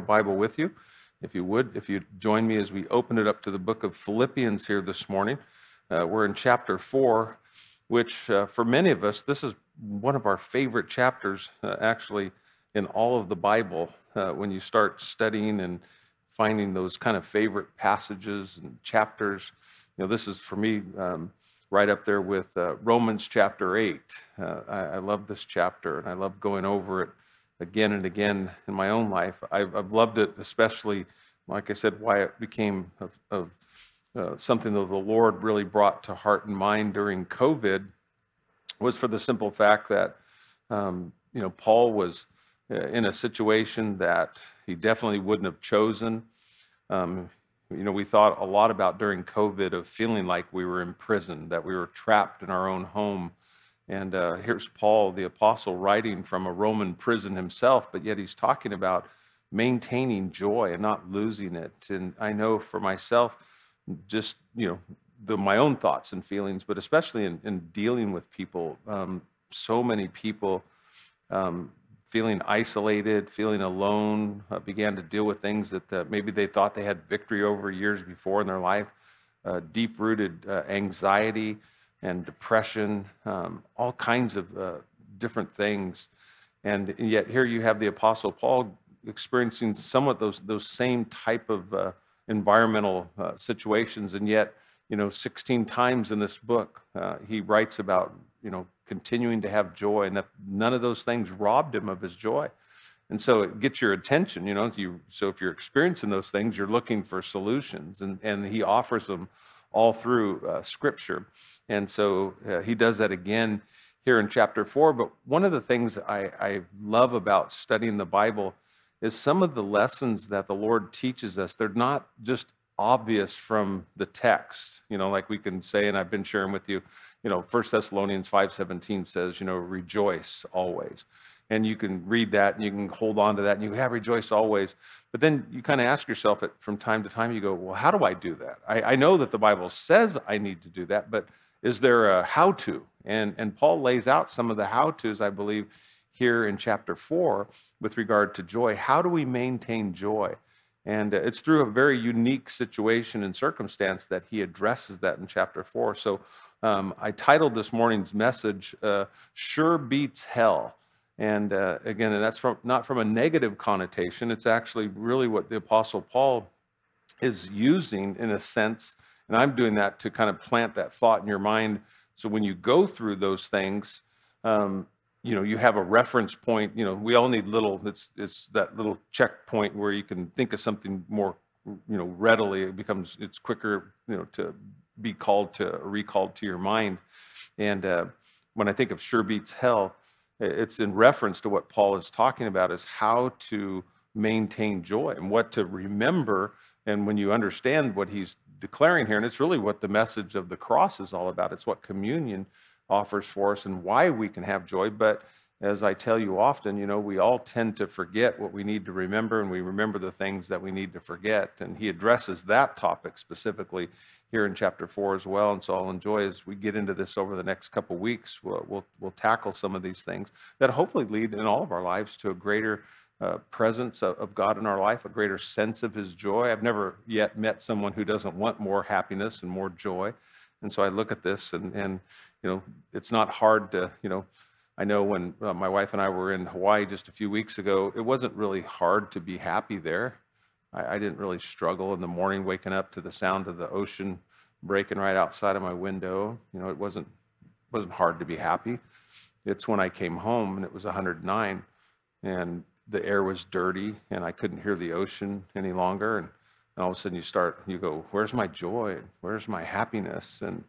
Bible with you, if you would, if you'd join me as we open it up to the book of Philippians here this morning. Uh, we're in chapter four, which uh, for many of us, this is one of our favorite chapters, uh, actually, in all of the Bible. Uh, when you start studying and finding those kind of favorite passages and chapters, you know, this is for me um, right up there with uh, Romans chapter eight. Uh, I, I love this chapter and I love going over it again and again in my own life. I've, I've loved it, especially, like I said, why it became of, of uh, something that the Lord really brought to heart and mind during COVID was for the simple fact that, um, you know, Paul was uh, in a situation that he definitely wouldn't have chosen. Um, you know, we thought a lot about during COVID of feeling like we were in prison, that we were trapped in our own home and uh, here's Paul, the apostle, writing from a Roman prison himself, but yet he's talking about maintaining joy and not losing it. And I know for myself, just, you know, the, my own thoughts and feelings, but especially in, in dealing with people, um, so many people um, feeling isolated, feeling alone, uh, began to deal with things that uh, maybe they thought they had victory over years before in their life, uh, deep rooted uh, anxiety and depression, um, all kinds of uh, different things. And yet here you have the Apostle Paul experiencing somewhat those those same type of uh, environmental uh, situations, and yet you know 16 times in this book uh, he writes about you know continuing to have joy, and that none of those things robbed him of his joy. And so it gets your attention, you know. You, so if you're experiencing those things, you're looking for solutions, and, and he offers them all through uh, Scripture. And so uh, he does that again here in chapter four. But one of the things I, I love about studying the Bible is some of the lessons that the Lord teaches us. They're not just obvious from the text, you know, like we can say, and I've been sharing with you, you know, First Thessalonians 5:17 says, you know, rejoice always. And you can read that and you can hold on to that and you have rejoice always. But then you kind of ask yourself it from time to time, you go, well, how do I do that? I, I know that the Bible says I need to do that, but is there a how to? And, and Paul lays out some of the how to's, I believe, here in chapter four with regard to joy. How do we maintain joy? And it's through a very unique situation and circumstance that he addresses that in chapter four. So um, I titled this morning's message, uh, Sure Beats Hell. And uh, again, and that's from, not from a negative connotation. It's actually really what the Apostle Paul is using in a sense and I'm doing that to kind of plant that thought in your mind. So when you go through those things, um, you know, you have a reference point. You know, we all need little. It's it's that little checkpoint where you can think of something more, you know, readily. It becomes it's quicker, you know, to be called to recalled to your mind. And uh, when I think of sure beats hell, it's in reference to what Paul is talking about is how to maintain joy and what to remember. And when you understand what he's declaring here, and it's really what the message of the cross is all about. It's what communion offers for us and why we can have joy. But as I tell you often, you know, we all tend to forget what we need to remember, and we remember the things that we need to forget. And he addresses that topic specifically here in chapter four as well. And so I'll enjoy as we get into this over the next couple weeks. We'll, we'll, we'll tackle some of these things that hopefully lead in all of our lives to a greater uh, presence of, of, God in our life, a greater sense of His joy. I've never yet met someone who doesn't want more happiness and more joy. And so I look at this, and, and you know, it's not hard to, you know, I know when uh, my wife and I were in Hawaii just a few weeks ago, it wasn't really hard to be happy there. I, I didn't really struggle in the morning waking up to the sound of the ocean breaking right outside of my window. You know, it wasn't wasn't hard to be happy. It's when I came home and it was 109, and the air was dirty and I couldn't hear the ocean any longer. And, and all of a sudden you start, you go, where's my joy? Where's my happiness? And,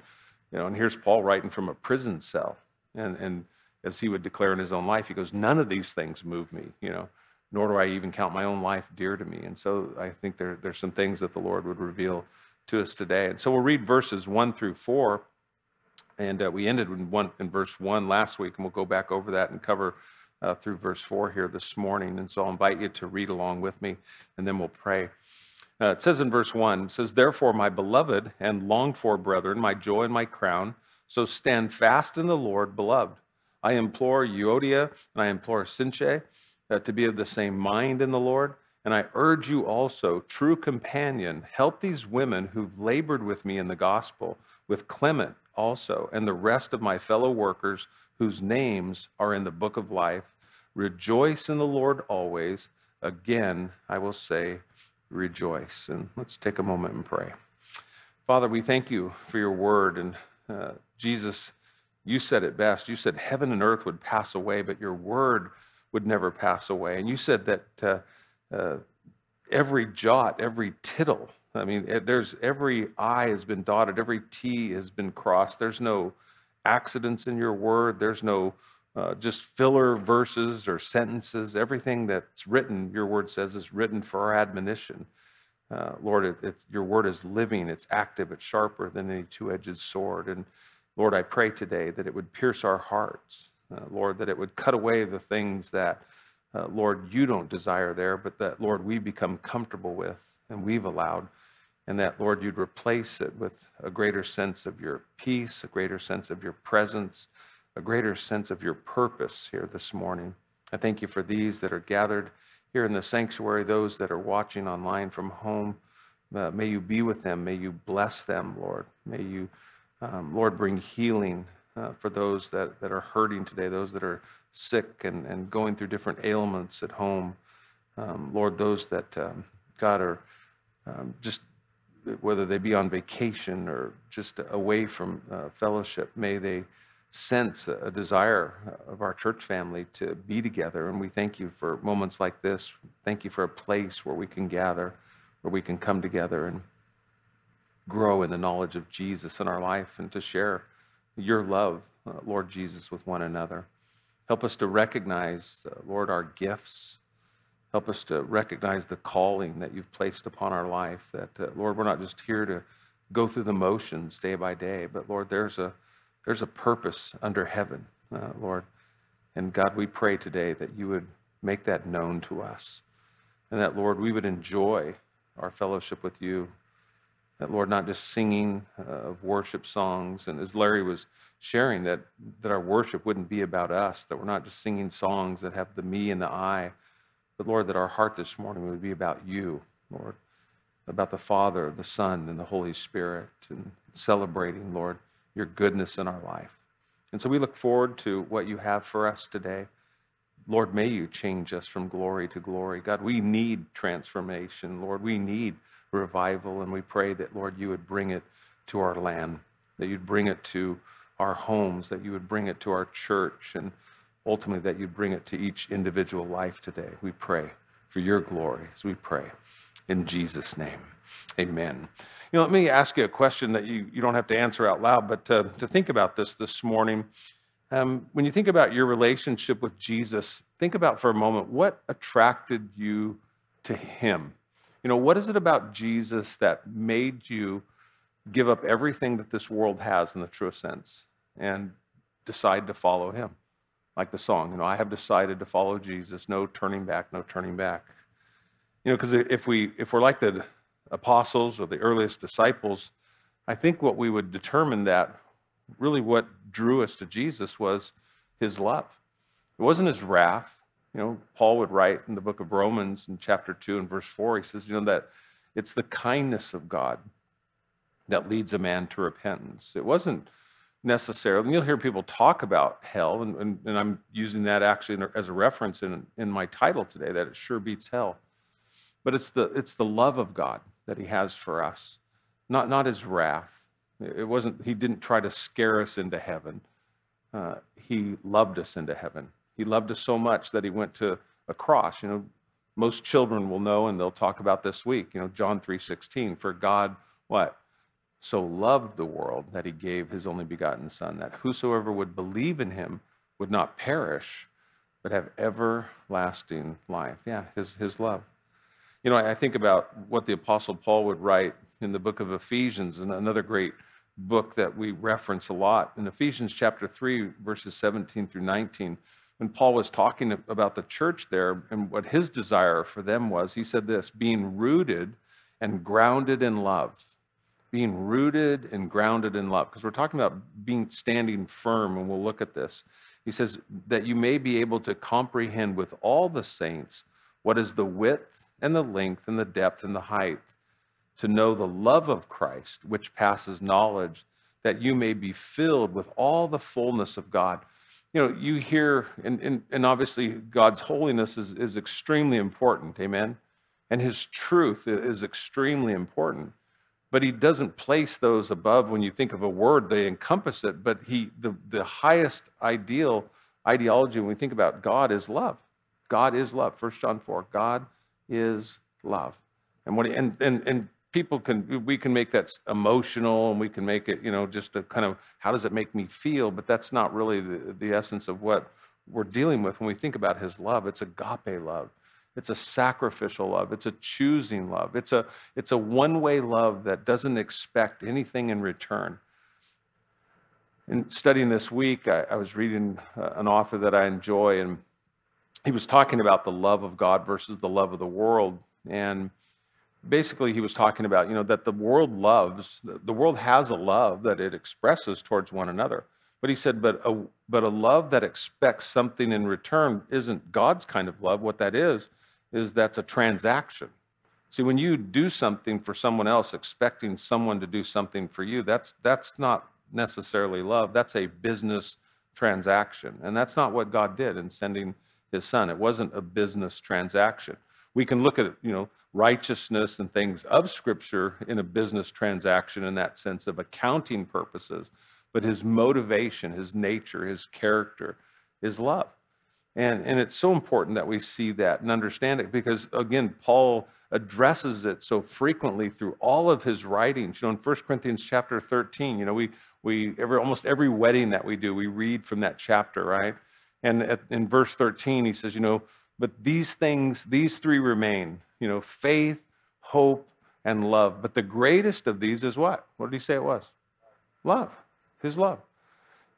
you know, and here's Paul writing from a prison cell. And, and as he would declare in his own life, he goes, none of these things move me, you know, nor do I even count my own life dear to me. And so I think there, there's some things that the Lord would reveal to us today. And so we'll read verses one through four. And uh, we ended in, one, in verse one last week, and we'll go back over that and cover uh, through verse 4 here this morning. And so I'll invite you to read along with me, and then we'll pray. Uh, it says in verse 1, says, Therefore, my beloved and longed for brethren, my joy and my crown, so stand fast in the Lord, beloved. I implore Euodia and I implore Syntyche uh, to be of the same mind in the Lord. And I urge you also, true companion, help these women who've labored with me in the gospel, with Clement also, and the rest of my fellow workers whose names are in the book of life. Rejoice in the Lord always. Again, I will say, rejoice. And let's take a moment and pray. Father, we thank you for your word. And uh, Jesus, you said it best. You said heaven and earth would pass away, but your word would never pass away. And you said that uh, uh, every jot, every tittle, I mean, eh, there's every I has been dotted, every T has been crossed. There's no accidents in your word. There's no uh, just filler verses or sentences. Everything that's written, your word says, is written for our admonition. Uh, Lord, it, your word is living, it's active, it's sharper than any two edged sword. And Lord, I pray today that it would pierce our hearts. Uh, Lord, that it would cut away the things that, uh, Lord, you don't desire there, but that, Lord, we become comfortable with and we've allowed. And that, Lord, you'd replace it with a greater sense of your peace, a greater sense of your presence, a greater sense of your purpose here this morning. I thank you for these that are gathered here in the sanctuary, those that are watching online from home. Uh, may you be with them. May you bless them, Lord. May you, um, Lord, bring healing uh, for those that, that are hurting today, those that are sick and, and going through different ailments at home. Um, Lord, those that, um, God, are um, just whether they be on vacation or just away from uh, fellowship, may they sense a, desire of our church family to be together. And we thank you for moments like this. Thank you for a place where we can gather, where we can come together and grow in the knowledge of Jesus in our life and to share your love, uh, Lord Jesus, with one another. Help us to recognize, uh, Lord, our gifts Help us to recognize the calling that you've placed upon our life. That, uh, Lord, we're not just here to go through the motions day by day, but Lord, there's a, there's a purpose under heaven, uh, Lord. And God, we pray today that you would make that known to us. And that, Lord, we would enjoy our fellowship with you. That, Lord, not just singing uh, of worship songs. And as Larry was sharing, that, that our worship wouldn't be about us, that we're not just singing songs that have the me and the I, but Lord, that our heart this morning would be about you, Lord, about the Father, the Son, and the Holy Spirit, and celebrating, Lord, your goodness in our life. And so we look forward to what you have for us today. Lord, may you change us from glory to glory. God, we need transformation. Lord, we need revival. And we pray that, Lord, you would bring it to our land, that you'd bring it to our homes, that you would bring it to our church. And ultimately that you'd bring it to each individual life today. We pray for your glory as we pray in Jesus' name. Amen. You know, let me ask you a question that you, you don't have to answer out loud, but to, to think about this this morning. Um, when you think about your relationship with Jesus, think about for a moment what attracted you to him? You know, what is it about Jesus that made you give up everything that this world has in the truest sense and decide to follow him? like the song, you know, I have decided to follow Jesus, no turning back, no turning back. You know, because if we if we're like the apostles or the earliest disciples, I think what we would determine that really what drew us to Jesus was his love. It wasn't his wrath. You know, Paul would write in the book of Romans in chapter 2 and verse 4, he says, you know, that it's the kindness of God that leads a man to repentance. It wasn't necessarily. And you'll hear people talk about hell, and, and, and I'm using that actually as a reference in, in my title today, that it sure beats hell. But it's the, it's the love of God that he has for us, not, not his wrath. It wasn't, he didn't try to scare us into heaven. Uh, he loved us into heaven. He loved us so much that he went to a cross. You know, most children will know, and they'll talk about this week, you know, John 3.16, for God, what? so loved the world that he gave his only begotten Son, that whosoever would believe in him would not perish, but have everlasting life. Yeah, his, his love. You know, I think about what the Apostle Paul would write in the book of Ephesians, and another great book that we reference a lot. In Ephesians chapter 3, verses 17 through 19, when Paul was talking about the church there and what his desire for them was, he said this being rooted and grounded in love being rooted and grounded in love because we're talking about being standing firm and we'll look at this he says that you may be able to comprehend with all the saints what is the width and the length and the depth and the height, to know the love of Christ, which passes knowledge, that you may be filled with all the fullness of God. You know, you hear, and, and, and obviously God's holiness is, is extremely important, amen? And his truth is extremely important. But he doesn't place those above when you think of a word they encompass it. But he the, the highest ideal ideology when we think about god is love. God is love. 1 john 4 god is love. And what and and, and people can we can make that emotional and we can make it you know just a kind of how does it make me feel but that's not really the, the essence of what we're dealing with when we think about his love it's agape love it's a sacrificial love. It's a choosing love. It's a, it's a one way love that doesn't expect anything in return. In studying this week, I, I was reading uh, an author that I enjoy, and he was talking about the love of God versus the love of the world. And basically, he was talking about, you know, that the world loves, the world has a love that it expresses towards one another. But he said, but a, but a love that expects something in return isn't God's kind of love. What that is, is that's a transaction. See, when you do something for someone else, expecting someone to do something for you, that's, that's not necessarily love. That's a business transaction. And that's not what God did in sending his son. It wasn't a business transaction. We can look at, you know, righteousness and things of Scripture in a business transaction in that sense of accounting purposes, but his motivation, his nature, his character is love. And, and it's so important that we see that and understand it because, again, Paul addresses it so frequently through all of his writings. You know, in 1 Corinthians chapter 13, you know, we, we every, almost every wedding that we do, we read from that chapter, right? And at, in verse 13, he says, you know, but these things, these three remain, you know, faith, hope, and love. But the greatest of these is what? What did he say it was? Love, his love.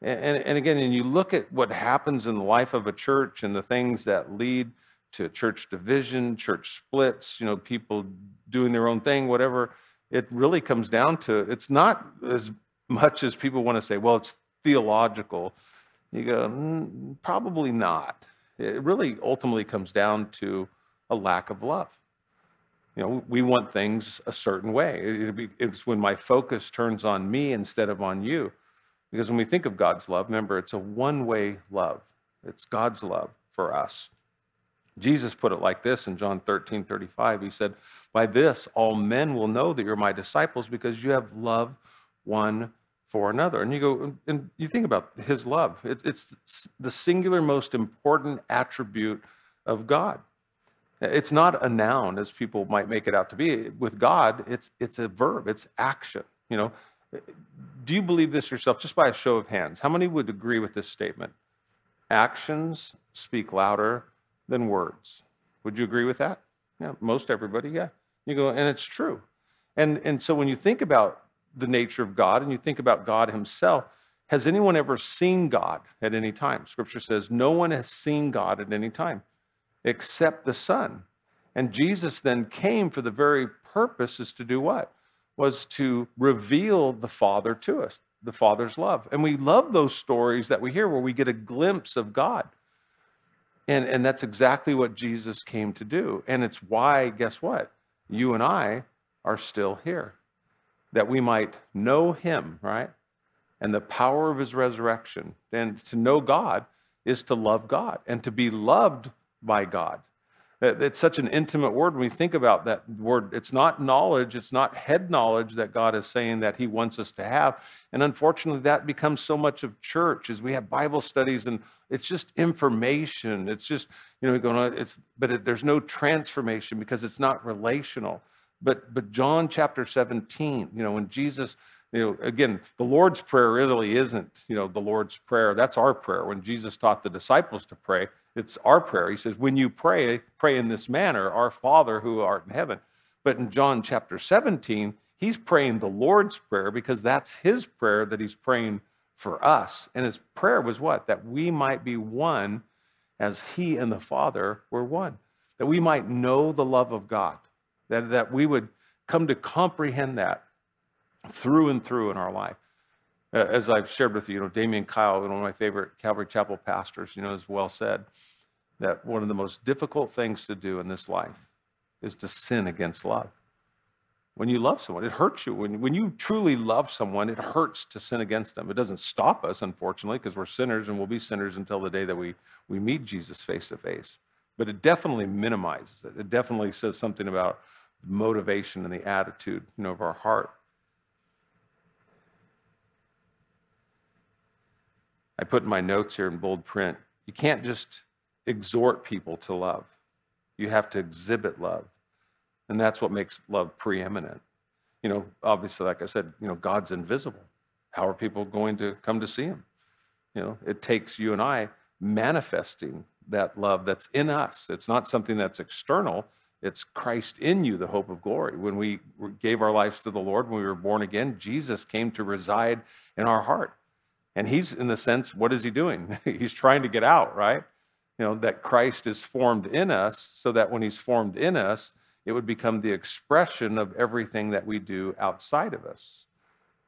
And, and again, and you look at what happens in the life of a church and the things that lead to church division, church splits, you know, people doing their own thing, whatever. It really comes down to it's not as much as people want to say, well, it's theological. You go, mm, probably not. It really ultimately comes down to a lack of love. You know, we want things a certain way. It's when my focus turns on me instead of on you. Because when we think of God's love, remember, it's a one way love, it's God's love for us. Jesus put it like this in John 13 35. He said, By this all men will know that you're my disciples because you have love one for another. And you go, and you think about his love. It, it's the singular most important attribute of God. It's not a noun as people might make it out to be. With God, it's, it's a verb, it's action. You know, do you believe this yourself? Just by a show of hands, how many would agree with this statement? Actions speak louder than words. Would you agree with that? Yeah, most everybody, yeah. You go, and it's true. And, and so when you think about the nature of God and you think about God Himself, has anyone ever seen God at any time? Scripture says no one has seen God at any time except the Son. And Jesus then came for the very purpose is to do what? was to reveal the Father to us, the Father's love. And we love those stories that we hear where we get a glimpse of God. And, and that's exactly what Jesus came to do. And it's why, guess what? You and I are still here, that we might know Him, right? And the power of His resurrection. And to know God is to love God and to be loved by God. It's such an intimate word when we think about that word. It's not knowledge, it's not head knowledge that God is saying that He wants us to have. And unfortunately, that becomes so much of church as we have Bible studies and it's just information. It's just, you know, going on, it's, but it, there's no transformation because it's not relational. But, but John chapter 17, you know, when Jesus, you know, again, the Lord's Prayer really isn't, you know, the Lord's Prayer. That's our prayer. When Jesus taught the disciples to pray, it's our prayer. He says, when you pray, pray in this manner, our Father who art in heaven. But in John chapter 17, he's praying the Lord's Prayer because that's his prayer that he's praying for us. And his prayer was what? That we might be one as he and the Father were one, that we might know the love of God, that, that we would come to comprehend that through and through in our life. As I've shared with you, you know, Damian Kyle, one of my favorite Calvary Chapel pastors, you know, has well said that one of the most difficult things to do in this life is to sin against love. When you love someone, it hurts you. When, when you truly love someone, it hurts to sin against them. It doesn't stop us, unfortunately, because we're sinners and we'll be sinners until the day that we, we meet Jesus face to face. But it definitely minimizes it. It definitely says something about the motivation and the attitude you know, of our heart. I put in my notes here in bold print you can't just exhort people to love, you have to exhibit love. And that's what makes love preeminent. You know, obviously, like I said, you know, God's invisible. How are people going to come to see him? You know, it takes you and I manifesting that love that's in us. It's not something that's external, it's Christ in you, the hope of glory. When we gave our lives to the Lord, when we were born again, Jesus came to reside in our heart. And he's, in the sense, what is he doing? he's trying to get out, right? You know, that Christ is formed in us so that when he's formed in us, it would become the expression of everything that we do outside of us.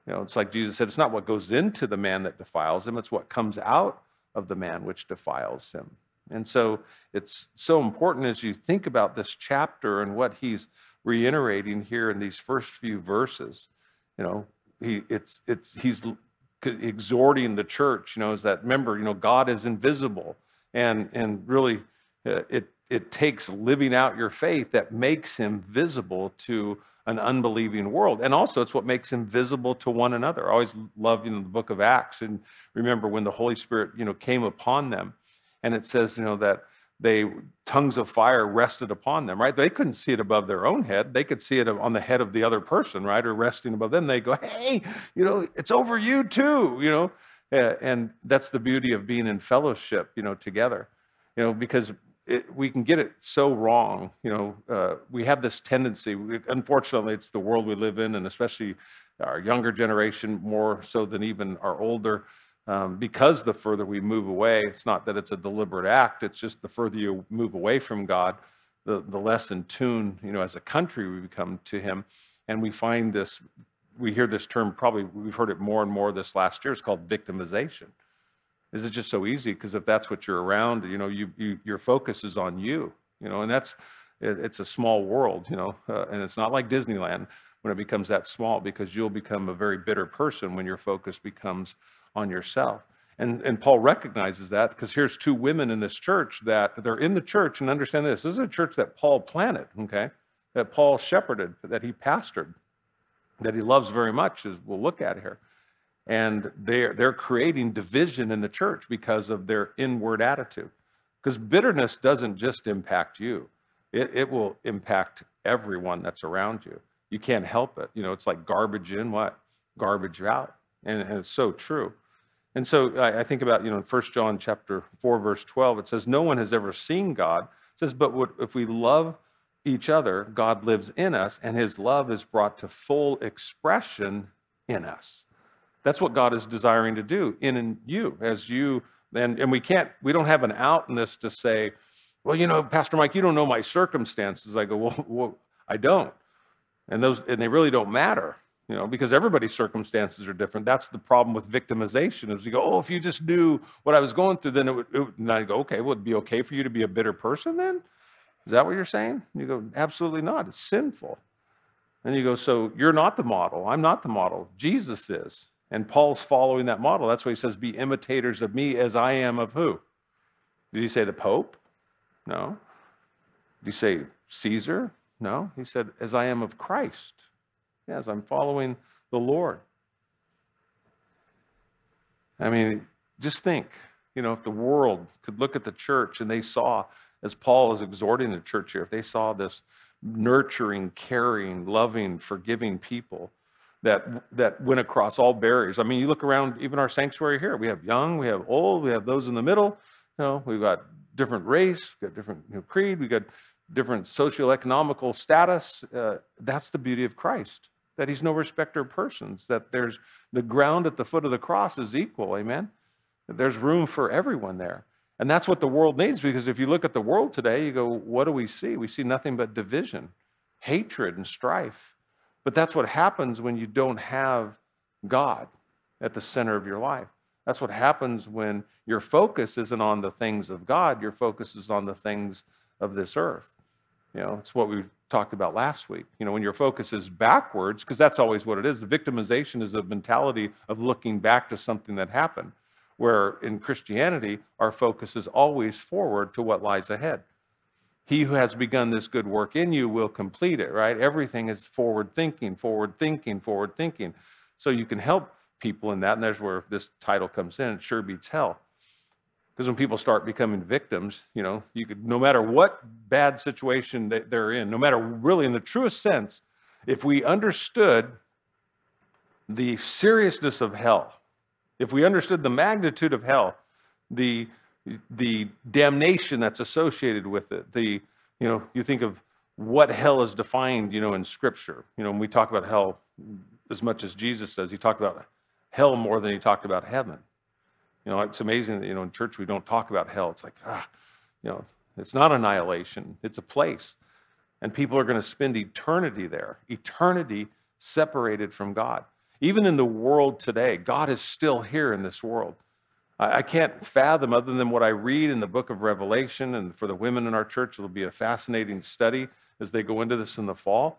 You know, it's like Jesus said, it's not what goes into the man that defiles him, it's what comes out of the man which defiles him. And so it's so important as you think about this chapter and what he's reiterating here in these first few verses. You know, he it's it's he's exhorting the church, you know, is that remember, you know, God is invisible. And and really uh, it it takes living out your faith that makes him visible to an unbelieving world. And also, it's what makes him visible to one another. I always love you know, the book of Acts and remember when the Holy Spirit you know, came upon them. And it says you know, that they tongues of fire rested upon them, right? They couldn't see it above their own head. They could see it on the head of the other person, right? Or resting above them. They go, hey, you know, it's over you too, you know? And that's the beauty of being in fellowship, you know, together, you know, because it, we can get it so wrong. You know, uh, we have this tendency. Unfortunately, it's the world we live in, and especially our younger generation more so than even our older. Um, because the further we move away, it's not that it's a deliberate act. It's just the further you move away from God, the the less in tune, you know, as a country we become to Him, and we find this. We hear this term probably we've heard it more and more this last year. It's called victimization is it just so easy? Because if that's what you're around, you know, you, you your focus is on you, you know, and that's it, it's a small world, you know, uh, and it's not like Disneyland when it becomes that small because you'll become a very bitter person when your focus becomes on yourself. And, and Paul recognizes that because here's two women in this church that they're in the church and understand this. This is a church that Paul planted, okay, that Paul shepherded, that he pastored, that he loves very much, as we'll look at here and they're, they're creating division in the church because of their inward attitude. Because bitterness doesn't just impact you, it, it will impact everyone that's around you. You can't help it. You know, it's like garbage in, what? Garbage out. And, and it's so true. And so I, I, think about, you know, in 1 John chapter 4, verse 12, it says, No one has ever seen God. It says, But what, if we love each other, God lives in us, and his love is brought to full expression in us. That's what God is desiring to do in you as you and, and we can't we don't have an out in this to say, well, you know, Pastor Mike, you don't know my circumstances. I go, well, well I don't. And those and they really don't matter, you know, because everybody's circumstances are different. That's the problem with victimization is you go, oh, if you just knew what I was going through, then it would, it would and I go, okay, well, it'd be okay for you to be a bitter person then? Is that what you're saying? You go, absolutely not. It's sinful. And you go, so you're not the model. I'm not the model. Jesus is. And Paul's following that model. That's why he says, Be imitators of me as I am of who? Did he say the Pope? No. Did he say Caesar? No. He said, As I am of Christ. Yes, I'm following the Lord. I mean, just think, you know, if the world could look at the church and they saw, as Paul is exhorting the church here, if they saw this nurturing, caring, loving, forgiving people that that went across all barriers. I mean, you look around even our sanctuary here. We have young, we have old, we have those in the middle. You know, we've got different race, we've got different you know, creed, we've got different socioeconomical status. Uh, that's the beauty of Christ. That he's no respecter of persons. That there's the ground at the foot of the cross is equal. Amen. There's room for everyone there. And that's what the world needs because if you look at the world today, you go, what do we see? We see nothing but division, hatred, and strife. But that's what happens when you don't have God at the center of your life. That's what happens when your focus isn't on the things of God, your focus is on the things of this earth. You know, it's what we talked about last week. You know, when your focus is backwards, because that's always what it is. The victimization is a mentality of looking back to something that happened, where in Christianity, our focus is always forward to what lies ahead. He who has begun this good work in you will complete it, right? Everything is forward thinking, forward thinking, forward thinking. So you can help people in that. And there's where this title comes in. It sure beats hell. Because when people start becoming victims, you know, you could, no matter what bad situation that they're in, no matter really in the truest sense, if we understood the seriousness of hell, if we understood the magnitude of hell, the the damnation that's associated with it, the you know, you think of what hell is defined, you know, in Scripture. You know, when we talk about hell as much as Jesus does, he talked about hell more than he talked about heaven. You know, it's amazing that, you know, in church we don't talk about hell. It's like, ah, you know, it's not annihilation, it's a place. And people are going to spend eternity there, eternity separated from God. Even in the world today, God is still here in this world. I, can't fathom, other than what I read in the book of Revelation, and for the women in our church, it'll be a fascinating study as they go into this in the fall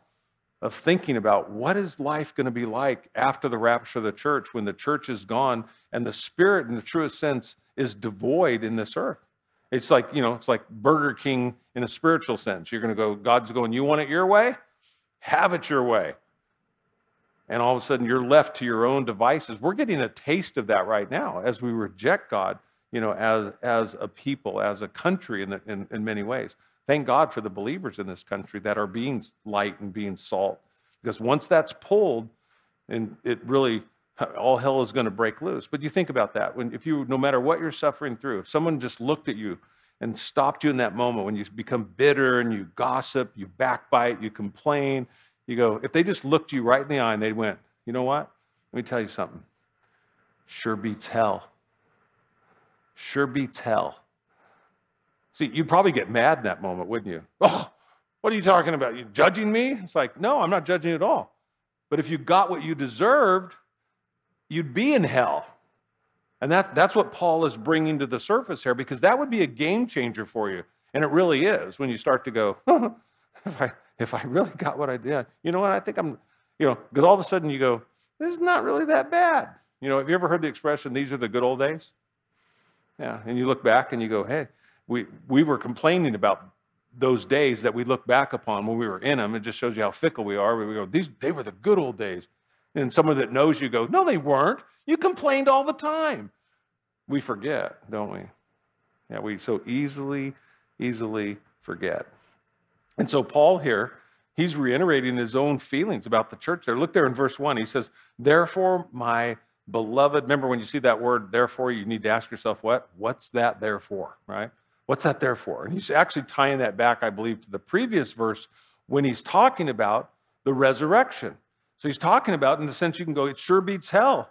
of thinking about what is life going to be like after the rapture of the church when the church is gone and the spirit in the truest sense is devoid in this earth. It's like you know it's like burger king in a spiritual sense. You're going to go god's going you want it your way? Have it your way. And all of a sudden you're left to your own devices. We're getting a taste of that right now as we reject god you know as as a people as a country in, the, in, in many ways Thank God for the believers in this country that are being light and being salt. Because once that's pulled, and it really all hell is going to break loose. But you think about that when if you no matter what you're suffering through, if someone just looked at you and stopped you in that moment when you become bitter and you gossip, you backbite, you complain, you go, if they just looked you right in the eye and they went, you know what? Let me tell you something. Sure beats hell. Sure beats hell. See, you'd probably get mad in that moment, wouldn't you? Oh, what are you talking about? You judging me? It's like, no, I'm not judging at all. But if you got what you deserved, you'd be in hell. And that, that's what Paul is bringing to the surface here, because that would be a game changer for you. And it really is when you start to go, if, I, if I really got what I did, you know what? I think I'm, you know, because all of a sudden you go, this is not really that bad. You know, have you ever heard the expression, these are the good old days? Yeah. And you look back and you go, hey, we, we were complaining about those days that we look back upon when we were in them. It just shows you how fickle we are. We go, these, they were the good old days. And someone that knows you go, no, they weren't. You complained all the time. We forget, don't we? Yeah, we so easily, easily forget. And so Paul here, he's reiterating his own feelings about the church there. Look there in verse 1. He says, Therefore, my beloved, remember when you see that word, therefore, you need to ask yourself, what? What's that there for, right? What's that there for? And he's actually tying that back, I believe, to the previous verse when he's talking about the resurrection. So he's talking about, in the sense you can go, it sure beats hell.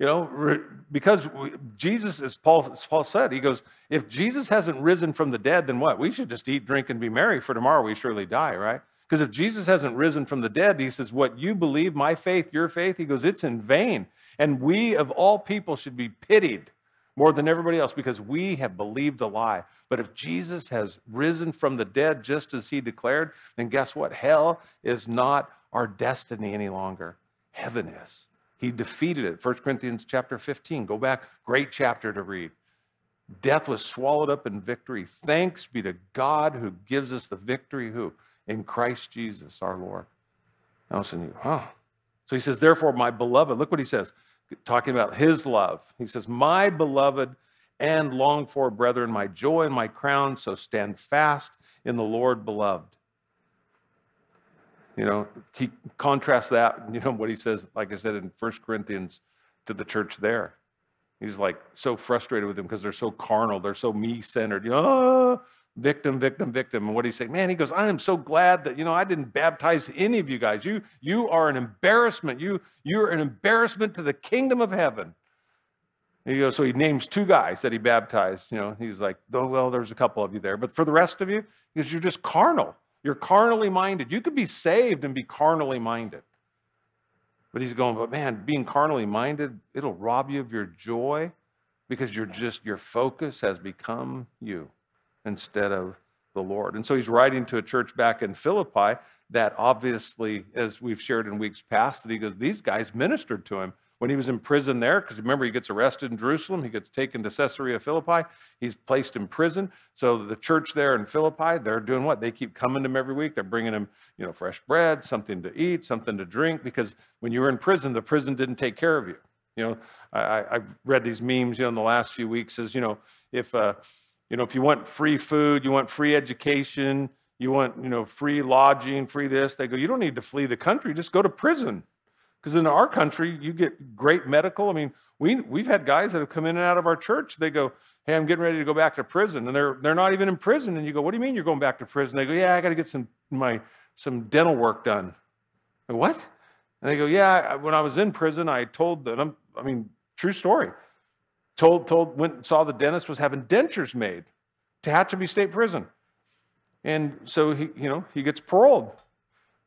You know, because Jesus, as Paul, as Paul said, he goes, if Jesus hasn't risen from the dead, then what? We should just eat, drink, and be merry, for tomorrow we surely die, right? Because if Jesus hasn't risen from the dead, he says, what you believe, my faith, your faith, he goes, it's in vain. And we, of all people, should be pitied more than everybody else because we have believed a lie. But if Jesus has risen from the dead just as he declared, then guess what? Hell is not our destiny any longer. Heaven is. He defeated it. 1 Corinthians chapter 15. Go back, great chapter to read. Death was swallowed up in victory. Thanks be to God who gives us the victory, who? In Christ Jesus our Lord. Now listen, you, huh? So he says, therefore, my beloved, look what he says, talking about his love. He says, My beloved and long for, brethren, my joy and my crown. So stand fast in the Lord, beloved. You know, he contrasts that, you know, what he says, like I said in First Corinthians to the church there. He's like so frustrated with them because they're so carnal, they're so me centered. You know, oh, ah, victim, victim, victim. And what he say? Man, he goes, I am so glad that you know I didn't baptize any of you guys. You you are an embarrassment. You you're an embarrassment to the kingdom of heaven. He goes, so he names two guys that he baptized. You know, he's like, oh, well, there's a couple of you there. But for the rest of you, because you're just carnal. You're carnally minded. You could be saved and be carnally minded. But he's going, but man, being carnally minded, it'll rob you of your joy because you're just, your focus has become you instead of the Lord. And so he's writing to a church back in Philippi that obviously, as we've shared in weeks past, that he goes, these guys ministered to him when he was in prison there, because remember, he gets arrested in Jerusalem, he gets taken to Caesarea Philippi, he's placed in prison. So the church there in Philippi, they're doing what? They keep coming to him every week. They're bringing him, you know, fresh bread, something to eat, something to drink, because when you were in prison, the prison didn't take care of you. You know, I, I read these memes, you know, in the last few weeks, as you know, if uh, you know, if you want free food, you want free education, you want, you know, free lodging, free this, they go, you don't need to flee the country, just go to prison. Because in our country, you get great medical. I mean, we, we've had guys that have come in and out of our church. They go, Hey, I'm getting ready to go back to prison. And they're, they're not even in prison. And you go, What do you mean you're going back to prison? They go, Yeah, I got to get some, my, some dental work done. Go, what? And they go, Yeah, when I was in prison, I told them, I mean, true story. Told, told, went saw the dentist was having dentures made to Tehachapi State Prison. And so he, you know, he gets paroled.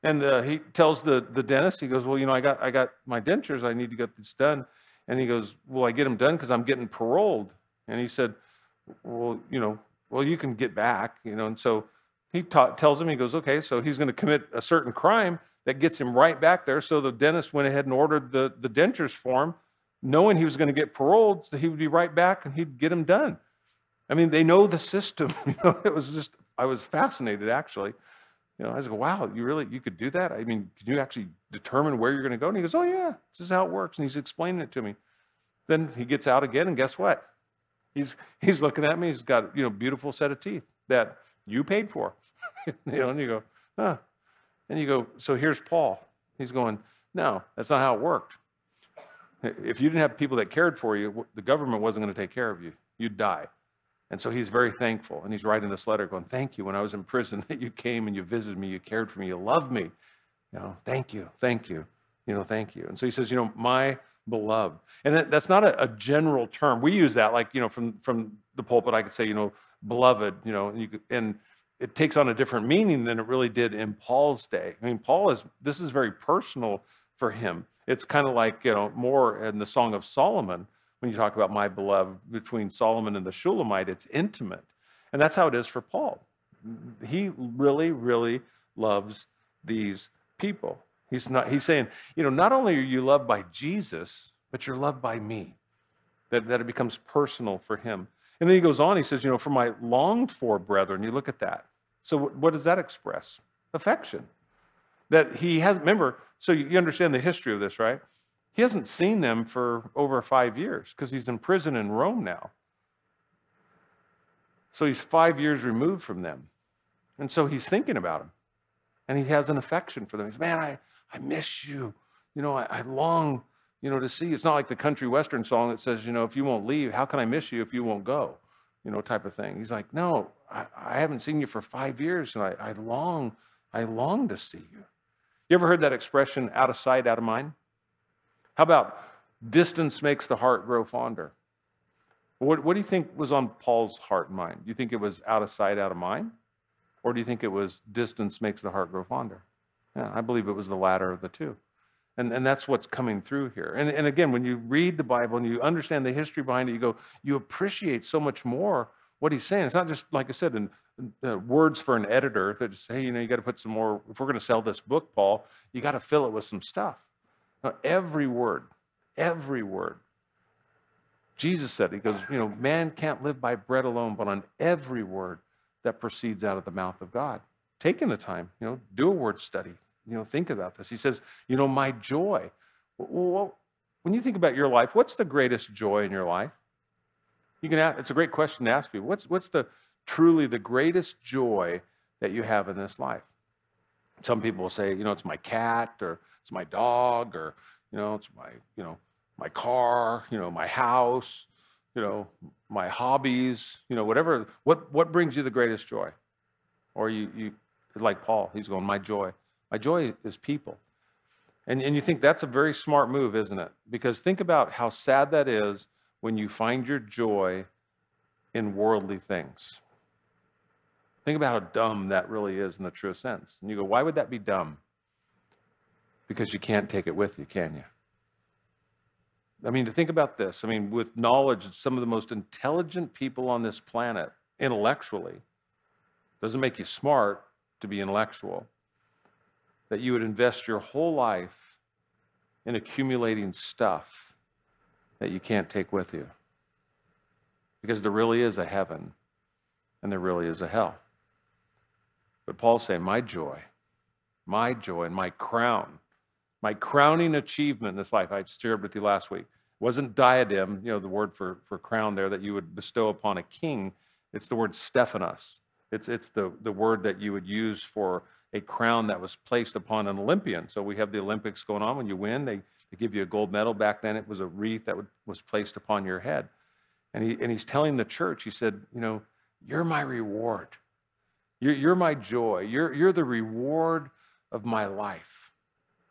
And uh, he tells the, the dentist, he goes, well, you know, I got, I got my dentures. I need to get this done. And he goes, well, I get them done because I'm getting paroled. And he said, well, you know, well, you can get back, you know. And so he ta- tells him, he goes, okay, so he's going to commit a certain crime that gets him right back there. So the dentist went ahead and ordered the, the dentures for him, knowing he was going to get paroled, so he would be right back and he'd get him done. I mean, they know the system. You know, it was just, I was fascinated actually. You know, I was like, wow, you really, you could do that? I mean, can you actually determine where you're going to go? And he goes, oh, yeah, this is how it works. And he's explaining it to me. Then he gets out again, and guess what? He's, he's looking at me. He's got, you know, beautiful set of teeth that you paid for. you know, and you go, huh. And you go, so here's Paul. He's going, no, that's not how it worked. If you didn't have people that cared for you, the government wasn't going to take care of you. You'd die. And so he's very thankful. And he's writing this letter going, Thank you. When I was in prison, that you came and you visited me, you cared for me, you loved me. You know, thank you, thank you, you know, thank you. And so he says, You know, my beloved. And that, that's not a, a, general term. We use that like, you know, from, from the pulpit, I could say, you know, beloved, you know, and, you could, and it takes on a different meaning than it really did in Paul's day. I mean, Paul is, this is very personal for him. It's kind of like, you know, more in the Song of Solomon when you talk about my beloved between Solomon and the Shulamite, it's intimate. And that's how it is for Paul. He really, really loves these people. He's not he's saying, you know, not only are you loved by Jesus, but you're loved by me. That, that it becomes personal for him. And then he goes on, he says, you know, for my longed for brethren, you look at that. So what does that express? Affection. That he has, remember, so you understand the history of this, right? He hasn't seen them for over five years because he's in prison in Rome now. So he's five years removed from them. And so he's thinking about them. And he has an affection for them. He's, man, I, I miss you. You know, I, I long, you know, to see. It's not like the country western song that says, you know, if you won't leave, how can I miss you if you won't go? You know, type of thing. He's like, no, I, I haven't seen you for five years, and I, I long, I long to see you. You ever heard that expression, out of sight, out of mind? How about distance makes the heart grow fonder? What, what do you think was on Paul's heart and mind? Do you think it was out of sight, out of mind? Or do you think it was distance makes the heart grow fonder? Yeah, I believe it was the latter of the two. And, and that's what's coming through here. And, and again, when you read the Bible and you understand the history behind it, you go, you appreciate so much more what he's saying. It's not just, like I said, in, uh, words for an editor that just, hey, you know, you got to put some more, if we're going to sell this book, Paul, you got to fill it with some stuff. Now, every word, every word. Jesus said, He goes, you know, man can't live by bread alone, but on every word that proceeds out of the mouth of God. Taking the time, you know, do a word study, you know, think about this. He says, you know, my joy. Well, when you think about your life, what's the greatest joy in your life? You can ask, it's a great question to ask people. What's, what's the truly the greatest joy that you have in this life? Some people will say, you know, it's my cat or it's my dog or you know it's my you know my car you know my house you know my hobbies you know whatever what what brings you the greatest joy or you you like paul he's going my joy my joy is people and and you think that's a very smart move isn't it because think about how sad that is when you find your joy in worldly things think about how dumb that really is in the true sense and you go why would that be dumb because you can't take it with you, can you? I mean, to think about this, I mean, with knowledge, some of the most intelligent people on this planet, intellectually, Doesn't make you smart to be intellectual. That you would invest your whole life in accumulating stuff that you can't take with you. Because there really is a heaven and there really is a hell. But Paul's saying, My joy, my joy, and my crown, my crowning achievement in this life, I shared with you last week, wasn't diadem, you know, the word for, for crown there that you would bestow upon a king. It's the word Stephanos. It's, it's the, the word that you would use for a crown that was placed upon an Olympian. So we have the Olympics going on. When you win, they, they give you a gold medal. Back then, it was a wreath that would, was placed upon your head. And, he, and he's telling the church, he said, You know, you're my reward. You're, you're my joy. You're, you're the reward of my life.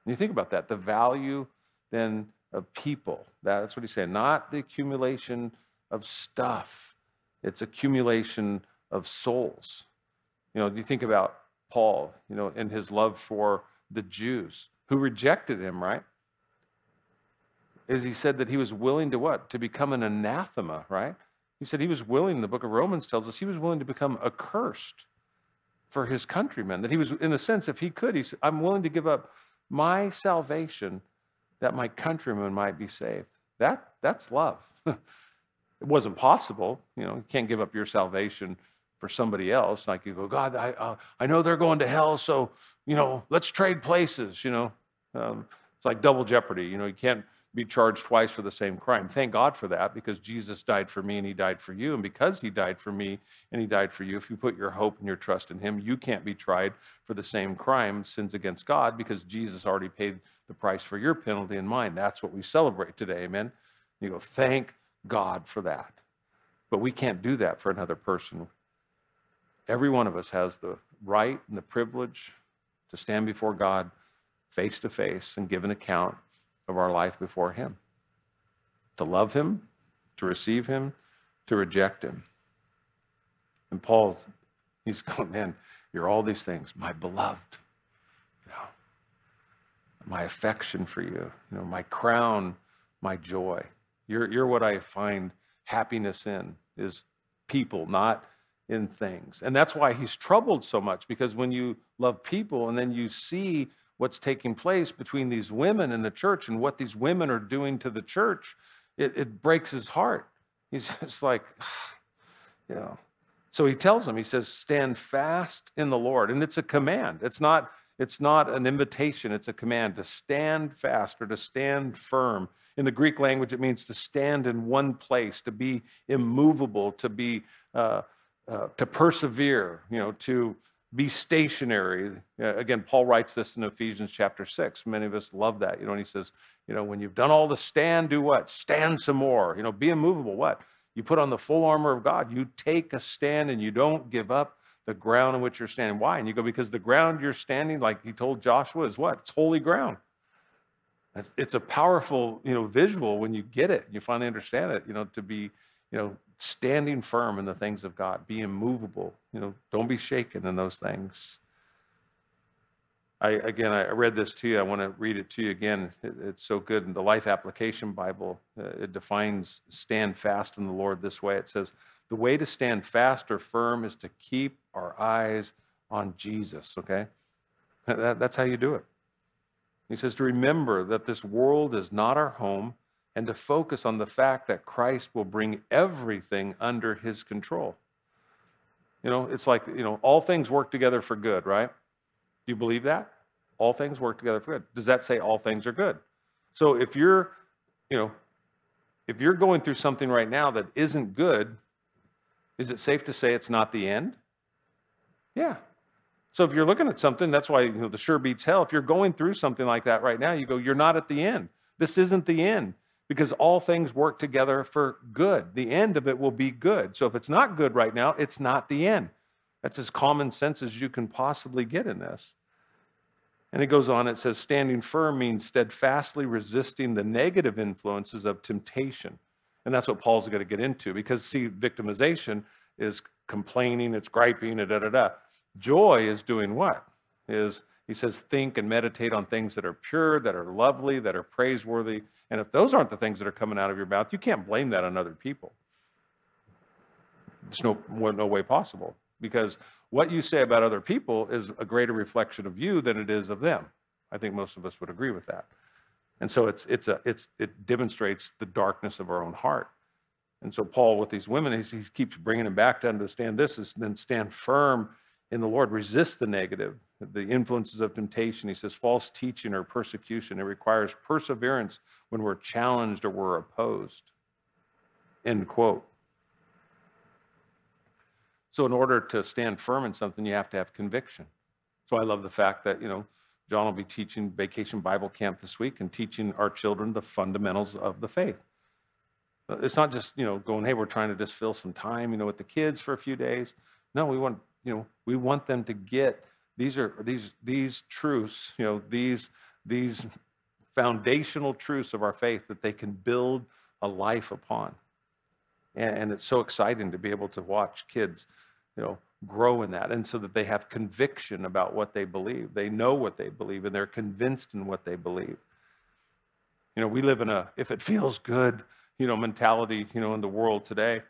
And you think about that, the value then of people. That's what he's saying, not the accumulation of stuff, it's accumulation of souls. You know, you think about Paul, you know, and his love for the Jews who rejected him, right? Is he said that he was willing to what? To become an anathema, right? He said he was willing, the book of Romans tells us, he was willing to become accursed for his countrymen. That he was, in a sense, if he could, he said, I'm willing to give up my salvation that my countrymen might be saved. That, that's love. it wasn't possible. You know, you can't give up your salvation for somebody else. Like you go, God, I, uh, I know they're going to hell, so, you know, let's trade places, you know. Um, it's like double jeopardy. You know, you can't be charged twice for the same crime. Thank God for that because Jesus died for me and he died for you. And because he died for me and he died for you, if you put your hope and your trust in him, you can't be tried for the same crime, sins against God, because Jesus already paid the price for your penalty and mine. That's what we celebrate today. Amen. You go, thank God for that. But we can't do that for another person. Every one of us has the right and the privilege to stand before God face to face and give an account of our life before Him. To love Him, to receive Him, to reject Him. And Paul, he's going, man, you're all these things, my beloved. You know, my affection for you, you know, my crown, my joy. You're, you're what I find happiness in, is people, not in things. And that's why he's troubled so much, because when you love people and then you see what's taking place between these women and the church and what these women are doing to the church, it, it breaks his heart. He's just like, you know. So he tells them, he says, stand fast in the Lord. And it's a command. It's not, it's not an invitation, it's a command to stand fast or to stand firm. In the Greek language, it means to stand in one place, to be immovable, to be uh, uh, to persevere, you know, to be stationary. Again, Paul writes this in Ephesians chapter 6. Many of us love that. You know, and he says, you know, when you've done all the stand, do what? Stand some more. You know, be immovable. What? You put on the full armor of God. You take a stand and you don't give up the ground on which you're standing. Why? And you go, because the ground you're standing, like he told Joshua, is what? It's holy ground. It's a powerful, you know, visual when you get it. You finally understand it, you know, to be, you know, standing firm in the things of God, be immovable. You know, don't be shaken in those things. I, again, I read this to you. I want to read it to you again. It, it's so good. In the Life Application Bible, uh, it defines stand fast in the Lord this way. It says, the way to stand fast or firm is to keep our eyes on Jesus, okay? That, that's how you do it. He says to remember that this world is not our home and to focus on the fact that Christ will bring everything under his control. You know, it's like, you know, all things work together for good, right? Do you believe that? All things work together for good. Does that say all things are good? So if you're, you know, if you're going through something right now that isn't good, is it safe to say it's not the end? Yeah. So if you're looking at something, that's why you know the sure beats hell. If you're going through something like that right now, you go, you're not at the end. This isn't the end because all things work together for good. The end of it will be good. So if it's not good right now, it's not the end. That's as common sense as you can possibly get in this. And it goes on, it says, standing firm means steadfastly resisting the negative influences of temptation. And that's what Paul's going to get into because, see, victimization is complaining, it's griping, da da da. Joy is doing what? Is he says, think and meditate on things that are pure, that are lovely, that are praiseworthy. And if those aren't the things that are coming out of your mouth, you can't blame that on other people. It's no, no way possible. Because what you say about other people is a greater reflection of you than it is of them. I think most of us would agree with that. And so it's, it's a, it's, it demonstrates the darkness of our own heart. And so Paul, with these women, he, he keeps bringing them back to understand this is then stand firm in the Lord, resist the negative, the influences of temptation. He says false teaching or persecution. It requires perseverance when we're challenged or we're opposed. End quote. So, in order to stand firm in something, you have to have conviction. So, I love the fact that, you know, John will be teaching Vacation Bible Camp this week and teaching our children the fundamentals of the faith. Uh, it's not just, you know, going, hey, we're trying to just fill some time, you know, with the kids for a few days. No, we want, you know, we want them to get these are these these truths, you know, these these foundational truths of our faith that they can build a life upon. And, and it's so exciting to be able to watch kids, you know, grow in that and so that they have conviction about what they believe. They know what they believe and they're convinced in what they believe. You know, we live in a if it feels good, you know, mentality, you know, in the world today.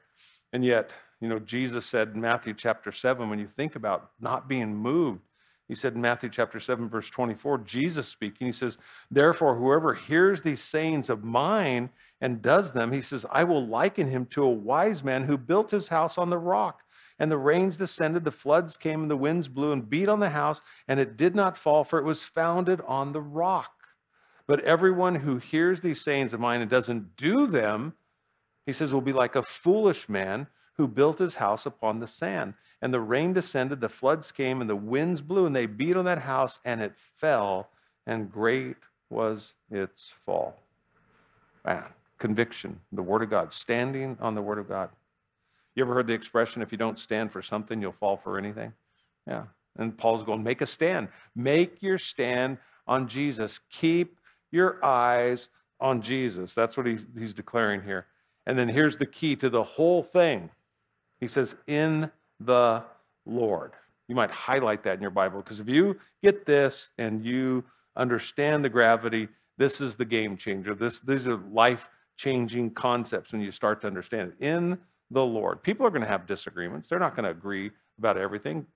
And yet, you know, Jesus said in Matthew chapter 7, when you think about not being moved, he said in Matthew chapter 7, verse 24, Jesus speaking, he says, Therefore, whoever hears these sayings of mine and does them, he says, I will liken him to a wise man who built his house on the rock. And the rains descended, the floods came, and the winds blew and beat on the house, and it did not fall, for it was founded on the rock. But everyone who hears these sayings of mine and doesn't do them, he says, will be like a foolish man who built his house upon the sand. And the rain descended, the floods came, and the winds blew, and they beat on that house, and it fell, and great was its fall. Man, conviction, the Word of God, standing on the Word of God. You ever heard the expression, if you don't stand for something, you'll fall for anything? Yeah. And Paul's going, make a stand. Make your stand on Jesus. Keep your eyes on Jesus. That's what he's, he's declaring here. And then here's the key to the whole thing. He says, in the Lord. You might highlight that in your Bible because if you get this and you understand the gravity, this is the game changer. This, these are life changing concepts when you start to understand it. In the Lord. People are going to have disagreements. They're not going to agree about everything.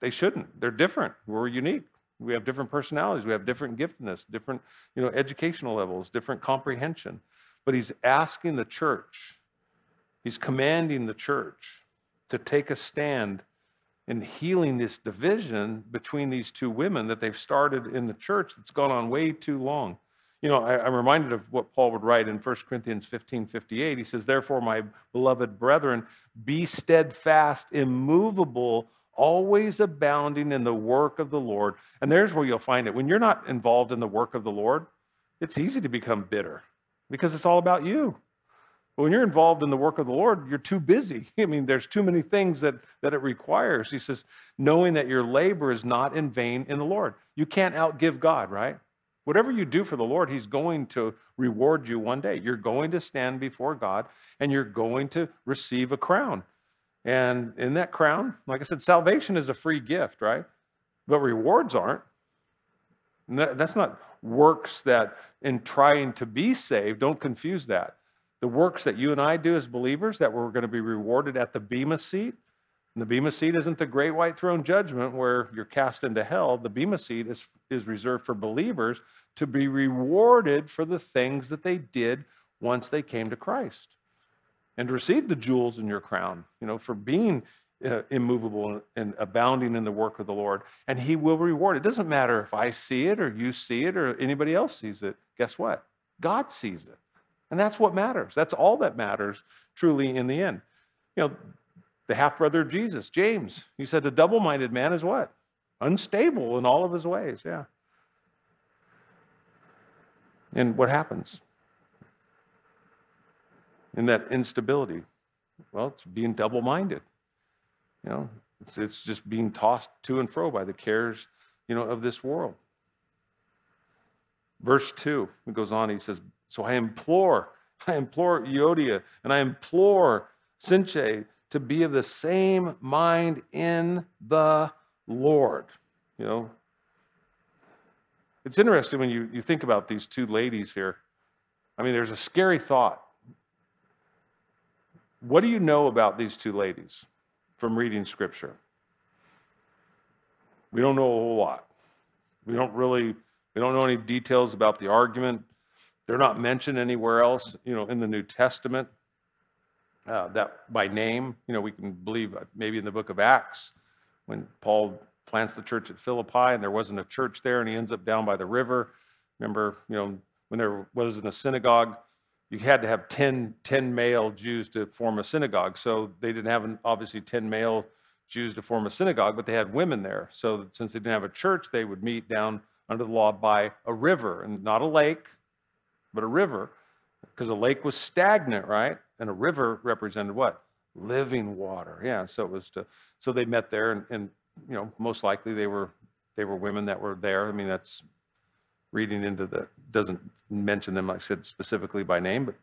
They shouldn't. They're different. We're unique. We have different personalities. We have different giftedness, different, you know, educational levels, different comprehension. But he's asking the church, he's commanding the church to take a stand in healing this division between these two women that they've started in the church that's gone on way too long. You know, I, am reminded of what Paul would write in 1 Corinthians 15 58. He says, Therefore, my beloved brethren, be steadfast, immovable, always abounding in the work of the Lord. And there's where you'll find it. When you're not involved in the work of the Lord, it's easy to become bitter because it's all about you. But when you're involved in the work of the Lord, you're too busy. I mean, there's too many things that, that it requires. He says, knowing that your labor is not in vain in the Lord. You can't outgive God, right? Whatever you do for the Lord, He's going to reward you one day. You're going to stand before God and you're going to receive a crown. And in that crown, like I said, salvation is a free gift, right? But rewards aren't. That's not works that in trying to be saved, don't confuse that the works that you and I do as believers that we're going to be rewarded at the Bema seat. And the Bema seat isn't the great white throne judgment where you're cast into hell. The Bema seat is, is reserved for believers to be rewarded for the things that they did once they came to Christ and to receive the jewels in your crown, you know, for being uh, immovable and abounding in the work of the Lord. And He will reward. It doesn't matter if I see it or you see it or anybody else sees it. Guess what? God sees it. And that's what matters. That's all that matters truly in the end. You know, the half brother of Jesus, James, he said, a double minded man is what? Unstable in all of his ways. Yeah. And what happens? In that instability, well, it's being double minded. You know, it's, it's just being tossed to and fro by the cares, you know, of this world. Verse 2, it goes on, he says, so I implore, I implore Euodia and I implore Syntyche to be of the same mind in the Lord. You know, it's interesting when you, you think about these two ladies here. I mean, there's a scary thought. What do you know about these two ladies from reading scripture? We don't know a whole lot. We don't really, we don't know any details about the argument. They're not mentioned anywhere else, you know, in the New Testament. Uh, that by name, you know, we can believe uh, maybe in the book of Acts when Paul plants the church at Philippi and there wasn't a church there and he ends up down by the river. Remember, you know, when there wasn't a synagogue, you had to have 10, 10 male Jews to form a synagogue. So they didn't have obviously 10 male Jews to form a synagogue, but they had women there. So since they didn't have a church, they would meet down under the law by a river and not a lake, but a river, because a lake was stagnant, right? And a river represented what? Living water. Yeah. So it was to. So they met there, and, and you know, most likely they were they were women that were there. I mean, that's reading into the doesn't mention them, like I said, specifically by name, but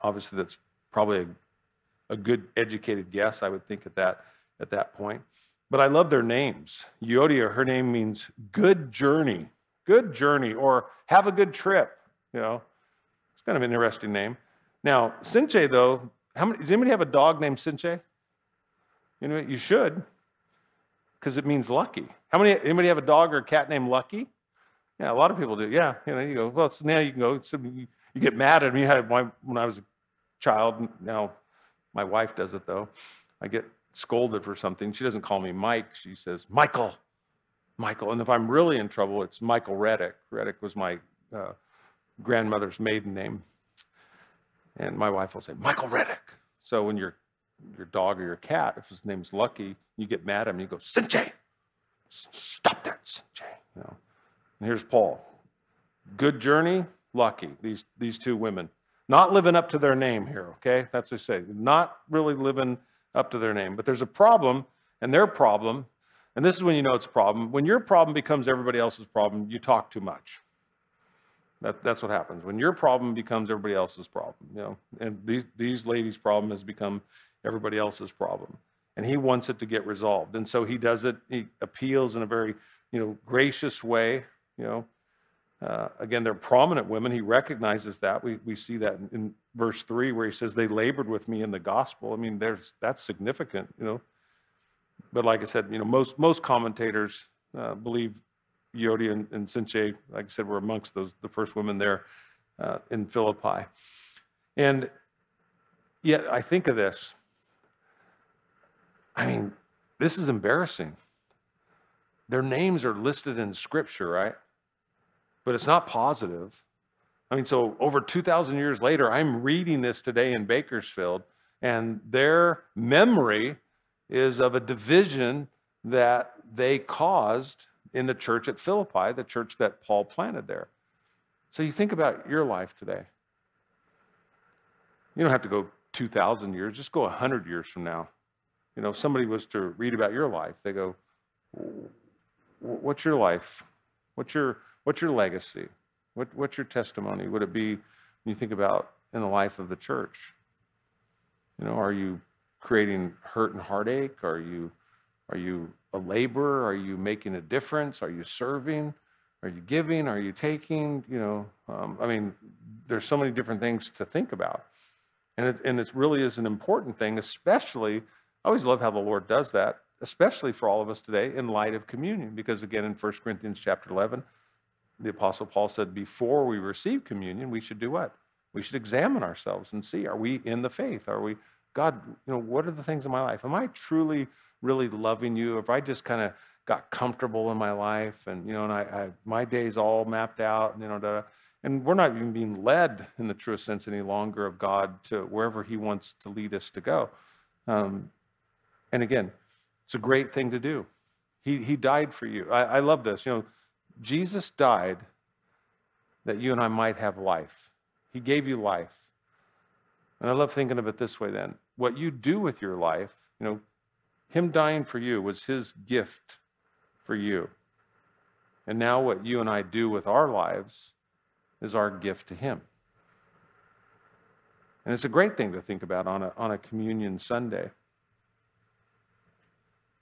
obviously that's probably a, a good educated guess, I would think at that at that point. But I love their names. Euodia, her name means good journey, good journey, or have a good trip. You know, kind of an interesting name. Now, Syntyche, though, how many, does anybody have a dog named Syntyche? You know, you should, because it means lucky. How many? Anybody have a dog or a cat named Lucky? Yeah, a lot of people do. Yeah, you know, you go. Well, so now you can go. So you, you get mad at me. I, when I was a child, now my wife does it though. I get scolded for something. She doesn't call me Mike. She says Michael, Michael. And if I'm really in trouble, it's Michael Reddick. Reddick was my uh, grandmother's maiden name. And my wife will say, Michael Reddick. So when your your dog or your cat, if his name's Lucky, you get mad at him, you go, Sinjay, stop that, Sinjay. You know. And here's Paul. Good journey, Lucky. These these two women. Not living up to their name here, okay? That's what they say. Not really living up to their name. But there's a problem, and their problem, and this is when you know it's a problem. When your problem becomes everybody else's problem, you talk too much. That, that's what happens when your problem becomes everybody else's problem. You know, and these these ladies' problem has become everybody else's problem, and he wants it to get resolved. And so he does it. He appeals in a very you know gracious way. You know, uh, again, they're prominent women. He recognizes that. We we see that in, in verse three where he says they labored with me in the gospel. I mean, there's that's significant. You know, but like I said, you know, most most commentators uh, believe Euodia and, and Syntyche, like I said, were amongst those the first women there uh, in Philippi. And yet, I think of this. I mean, this is embarrassing. Their names are listed in Scripture, right? But it's not positive. I mean, so over 2,000 years later, I'm reading this today in Bakersfield, and their memory is of a division that they caused in the church at Philippi, the church that Paul planted there. So you think about your life today. You don't have to go 2,000 years, just go 100 years from now. You know, if somebody was to read about your life, they go, What's your life? What's your, what's your legacy? What, what's your testimony? Would it be when you think about in the life of the church? You know, are you creating hurt and heartache? Are you, are you a laborer? Are you making a difference? Are you serving? Are you giving? Are you taking? You know, um, I mean, there's so many different things to think about. And it, and it really is an important thing, especially, I always love how the Lord does that, especially for all of us today in light of communion. Because again, in 1 Corinthians chapter 11, the Apostle Paul said, before we receive communion, we should do what? We should examine ourselves and see, are we in the faith? Are we, God, you know, what are the things in my life? Am I truly really loving you, if I just kind of got comfortable in my life and, you know, and I, I my day's all mapped out, and, you know, da, da, and we're not even being led in the truest sense any longer of God to wherever He wants to lead us to go. Um, and again, it's a great thing to do. He, he died for you. I, I love this. You know, Jesus died that you and I might have life. He gave you life. And I love thinking of it this way then. What you do with your life, you know, him dying for you was his gift for you. And now, what you and I do with our lives is our gift to him. And it's a great thing to think about on a, on a communion Sunday.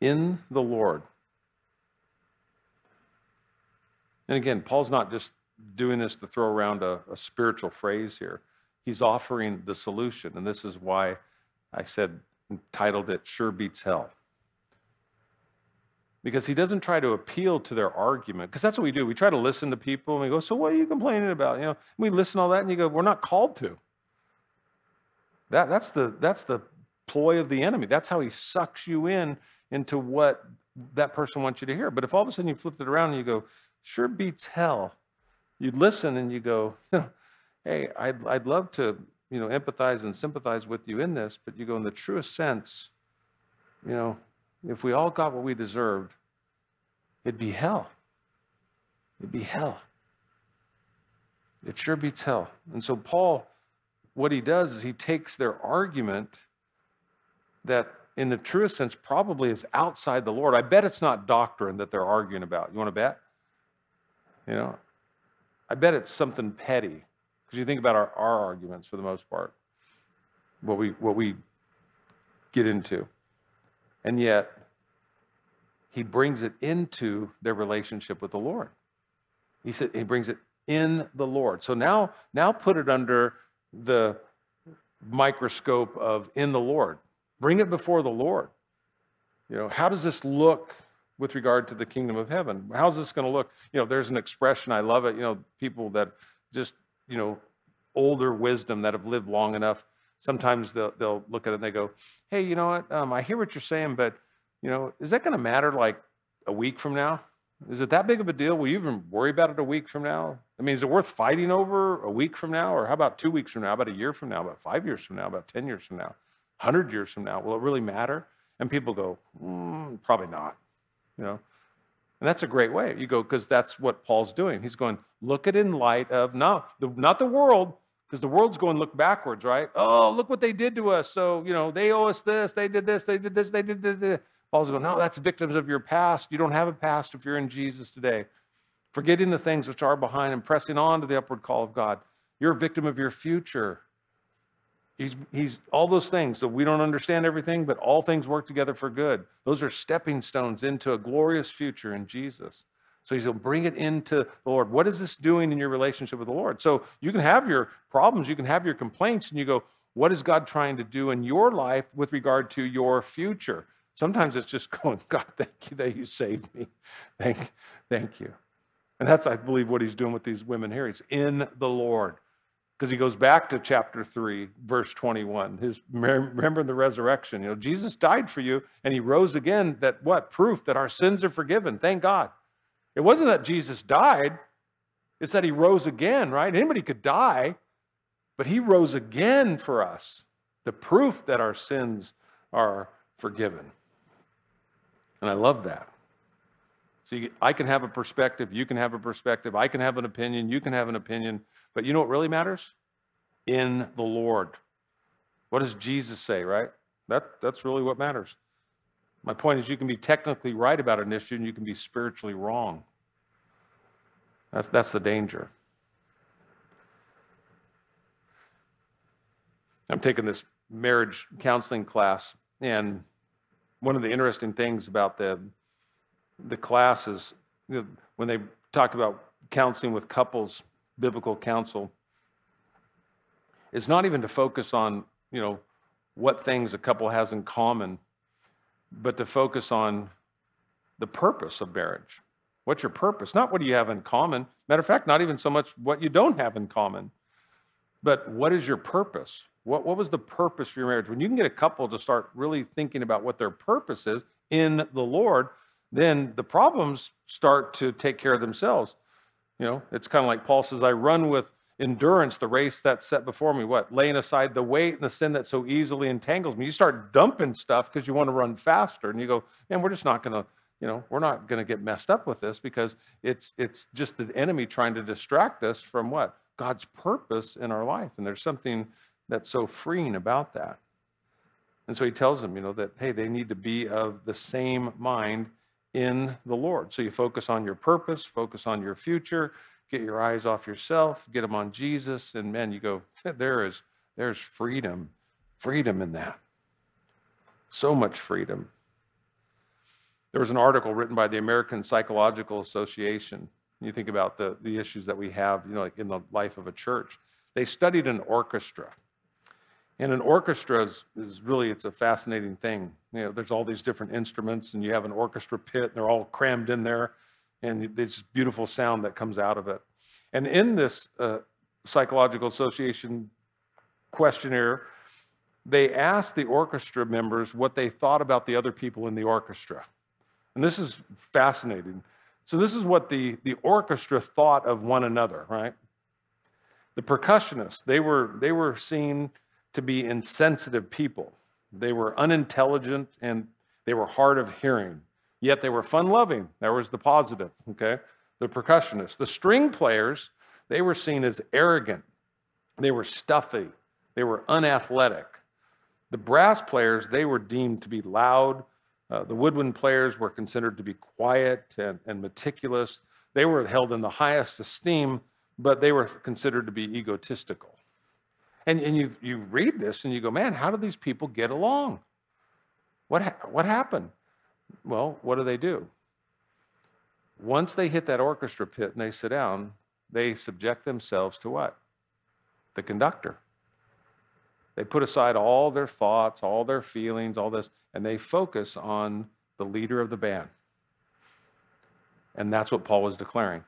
In the Lord. And again, Paul's not just doing this to throw around a, a spiritual phrase here. He's offering the solution. And this is why I said, entitled it Sure Beats Hell. Because he doesn't try to appeal to their argument because that's what we do. We try to listen to people and we go so what are you complaining about? You know we listen all that and you go we're not called to. That, that's the that's the ploy of the enemy. That's how he sucks you in into what that person wants you to hear. But if all of a sudden you flipped it around and you go sure beats hell you'd listen and you go hey I'd, I'd love to you know empathize and sympathize with you in this but you go in the truest sense you know if we all got what we deserved, it'd be hell. It'd be hell. It sure beats hell. And so, Paul, what he does is he takes their argument that, in the truest sense, probably is outside the Lord. I bet it's not doctrine that they're arguing about. You want to bet? You know, I bet it's something petty. Because you think about our, our arguments for the most part, what we, what we get into. And yet, he brings it into their relationship with the Lord. He said he brings it in the Lord. So now, now put it under the microscope of in the Lord. Bring it before the Lord. You know, how does this look with regard to the kingdom of heaven? How's this going to look? You know, there's an expression, I love it. You know, people that just, you know, older wisdom that have lived long enough sometimes they'll, they'll look at it and they go, hey, you know what? Um, I hear what you're saying, but, you know, is that going to matter like a week from now? Is it that big of a deal? Will you even worry about it a week from now? I mean, is it worth fighting over a week from now? Or how about two weeks from now? About a year from now? About five years from now? About 10 years from now? 100 years from now? Will it really matter? And people go, mm, probably not, you know. And that's a great way. You go, because that's what Paul's doing. He's going, look at in light of, not the, not the world, because the world's going to look backwards, right? Oh, look what they did to us. So, you know, they owe us this, they did this, they did this, they did this. Paul's going, no, that's victims of your past. You don't have a past if you're in Jesus today. Forgetting the things which are behind and pressing on to the upward call of God. You're a victim of your future. He's, he's all those things. So we don't understand everything, but all things work together for good. Those are stepping stones into a glorious future in Jesus. So he's going to bring it into the Lord. What is this doing in your relationship with the Lord? So you can have your problems, you can have your complaints, and you go, what is God trying to do in your life with regard to your future? Sometimes it's just going, God, thank you that you saved me. Thank, thank you. And that's, I believe, what he's doing with these women here. He's in the Lord. Because he goes back to chapter 3, verse 21. His remember the resurrection. You know, Jesus died for you and he rose again. That what? Proof that our sins are forgiven. Thank God. It wasn't that Jesus died, it's that he rose again, right? Anybody could die, but he rose again for us. The proof that our sins are forgiven. And I love that. See, I can have a perspective, you can have a perspective, I can have an opinion, you can have an opinion, but you know what really matters? In the Lord. What does Jesus say, right? That, that's really what matters. My point is, you can be technically right about an issue and you can be spiritually wrong. That's, that's the danger. I'm taking this marriage counseling class, and one of the interesting things about the, the class is you know, when they talk about counseling with couples, biblical counsel, it's not even to focus on, you know, what things a couple has in common but to focus on the purpose of marriage. What's your purpose? Not what do you have in common. Matter of fact, not even so much what you don't have in common, but what is your purpose? What, what was the purpose for your marriage? When you can get a couple to start really thinking about what their purpose is in the Lord, then the problems start to take care of themselves. You know, it's kind of like Paul says, I run with endurance the race that's set before me what? Laying aside the weight and the sin that so easily entangles me. You start dumping stuff because you want to run faster and you go man we're just not going to you know we're not going to get messed up with this because it's it's just the enemy trying to distract us from what? God's purpose in our life. And there's something that's so freeing about that. And so he tells them you know that hey they need to be of the same mind in the lord. So you focus on your purpose focus on your future get your eyes off yourself, get them on Jesus, and man, you go, there is there's freedom, freedom in that. So much freedom. There was an article written by the American Psychological Association. You think about the, the issues that we have, you know, like in the life of a church. They studied an orchestra. And an orchestra is, is, really, it's a fascinating thing. You know, there's all these different instruments and you have an orchestra pit and they're all crammed in there and this beautiful sound that comes out of it. And in this uh, psychological association questionnaire, they asked the orchestra members what they thought about the other people in the orchestra. And this is fascinating. So, this is what the, the orchestra thought of one another, right? The percussionists, they were, they were seen to be insensitive people. They were unintelligent and they were hard of hearing, yet they were fun loving. That was the positive, okay? The percussionists. The string players, they were seen as arrogant, they were stuffy, they were unathletic. The brass players, they were deemed to be loud. Uh, the woodwind players were considered to be quiet and, and meticulous. They were held in the highest esteem, but they were considered to be egotistical. And, and you, you read this and you go, man, how do these people get along? What, ha- what happened? Well, what do they do? Once they hit that orchestra pit and they sit down, they subject themselves to what? The conductor. They put aside all their thoughts, all their feelings, all this, and they focus on the leader of the band. And that's what Paul was declaring.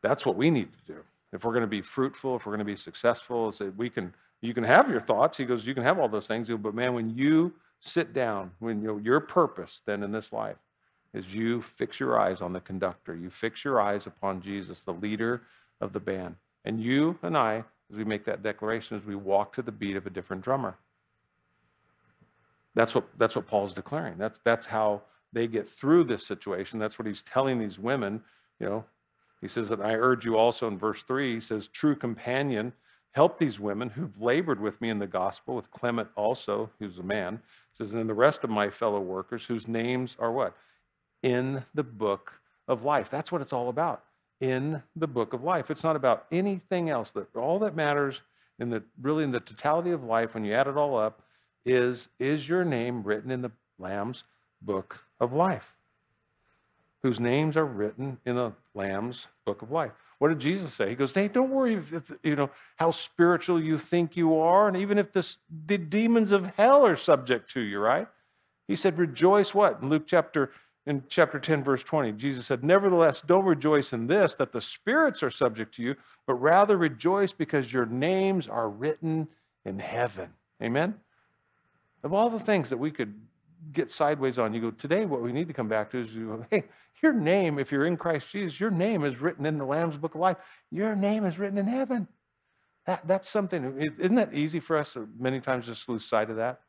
That's what we need to do if we're going to be fruitful, if we're going to be successful, say we can you can have your thoughts. He goes, you can have all those things, but man, when you sit down, when you know your purpose then in this life is you fix your eyes on the conductor, you fix your eyes upon Jesus, the leader of the band. And you and I, as we make that declaration, as we walk to the beat of a different drummer. That's what that's what Paul's declaring. That's that's how they get through this situation. That's what he's telling these women, you know, he says that I urge you also in verse 3, he says, True companion, help these women who've labored with me in the gospel, with Clement also, who's a man. Says, and the rest of my fellow workers whose names are what? In the book of life. That's what it's all about. In the book of life. It's not about anything else. That all that matters in the really in the totality of life, when you add it all up, is is your name written in the Lamb's book of life? whose names are written in the Lamb's book of life. What did Jesus say? He goes, Hey, don't worry if, you know how spiritual you think you are, and even if this, the demons of hell are subject to you, right? He said, Rejoice what? In Luke chapter in chapter 10, verse 20, Jesus said, Nevertheless, don't rejoice in this, that the spirits are subject to you, but rather rejoice because your names are written in heaven. Amen? Of all the things that we could get sideways on, you go, today what we need to come back to is you go, hey, your name, if you're in Christ Jesus, your name is written in the Lamb's Book of Life. Your name is written in heaven. That, that's something, isn't that easy for us many times just lose sight of that?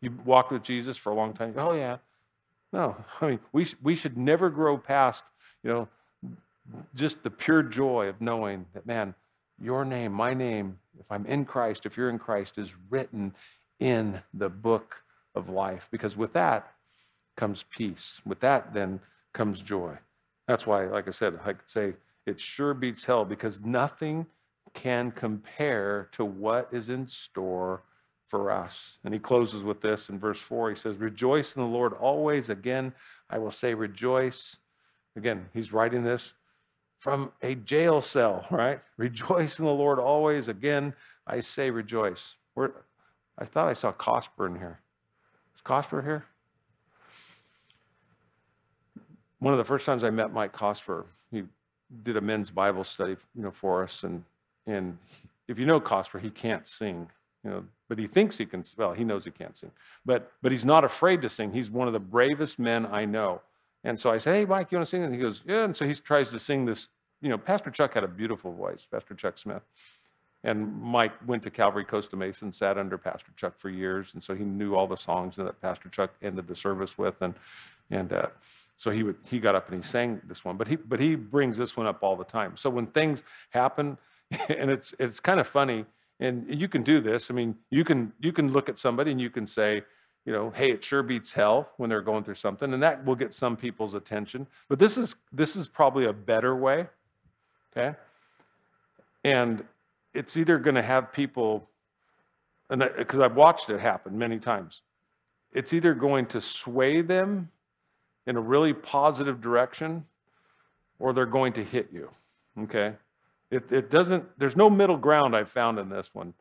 You walk with Jesus for a long time, go, oh yeah. No, I mean, we, we should never grow past, you know, just the pure joy of knowing that, man, your name, my name, if I'm in Christ, if you're in Christ, is written in the book of life. Because with that comes peace. With that, then comes joy. That's why, like I said, I could say it sure beats hell because nothing can compare to what is in store for us. And he closes with this in verse 4. He says, Rejoice in the Lord always. Again, I will say, Rejoice. Again, he's writing this from a jail cell, right? Rejoice in the Lord always. Again, I say, Rejoice. Where, I thought I saw Cosper in here. Is Cosper here? one of the first times I met Mike Cosper, he did a men's Bible study, you know, for us. And, and if you know Cosper, he can't sing, you know, but he thinks he can, well, he knows he can't sing, but, but he's not afraid to sing. He's one of the bravest men I know. And so I said, hey, Mike, you want to sing? And he goes, yeah. And so he tries to sing this, you know, Pastor Chuck had a beautiful voice, Pastor Chuck Smith. And Mike went to Calvary Costa Mesa and sat under Pastor Chuck for years. And so he knew all the songs that Pastor Chuck ended the service with. And, and, uh, so he would he got up and he sang this one, but he but he brings this one up all the time. So when things happen, and it's it's kind of funny, and you can do this. I mean, you can you can look at somebody and you can say, you know, hey, it sure beats hell when they're going through something, and that will get some people's attention. But this is this is probably a better way, okay? And it's either going to have people, and because I've watched it happen many times, it's either going to sway them in a really positive direction or they're going to hit you. Okay? It, it doesn't, there's no middle ground I've found in this one.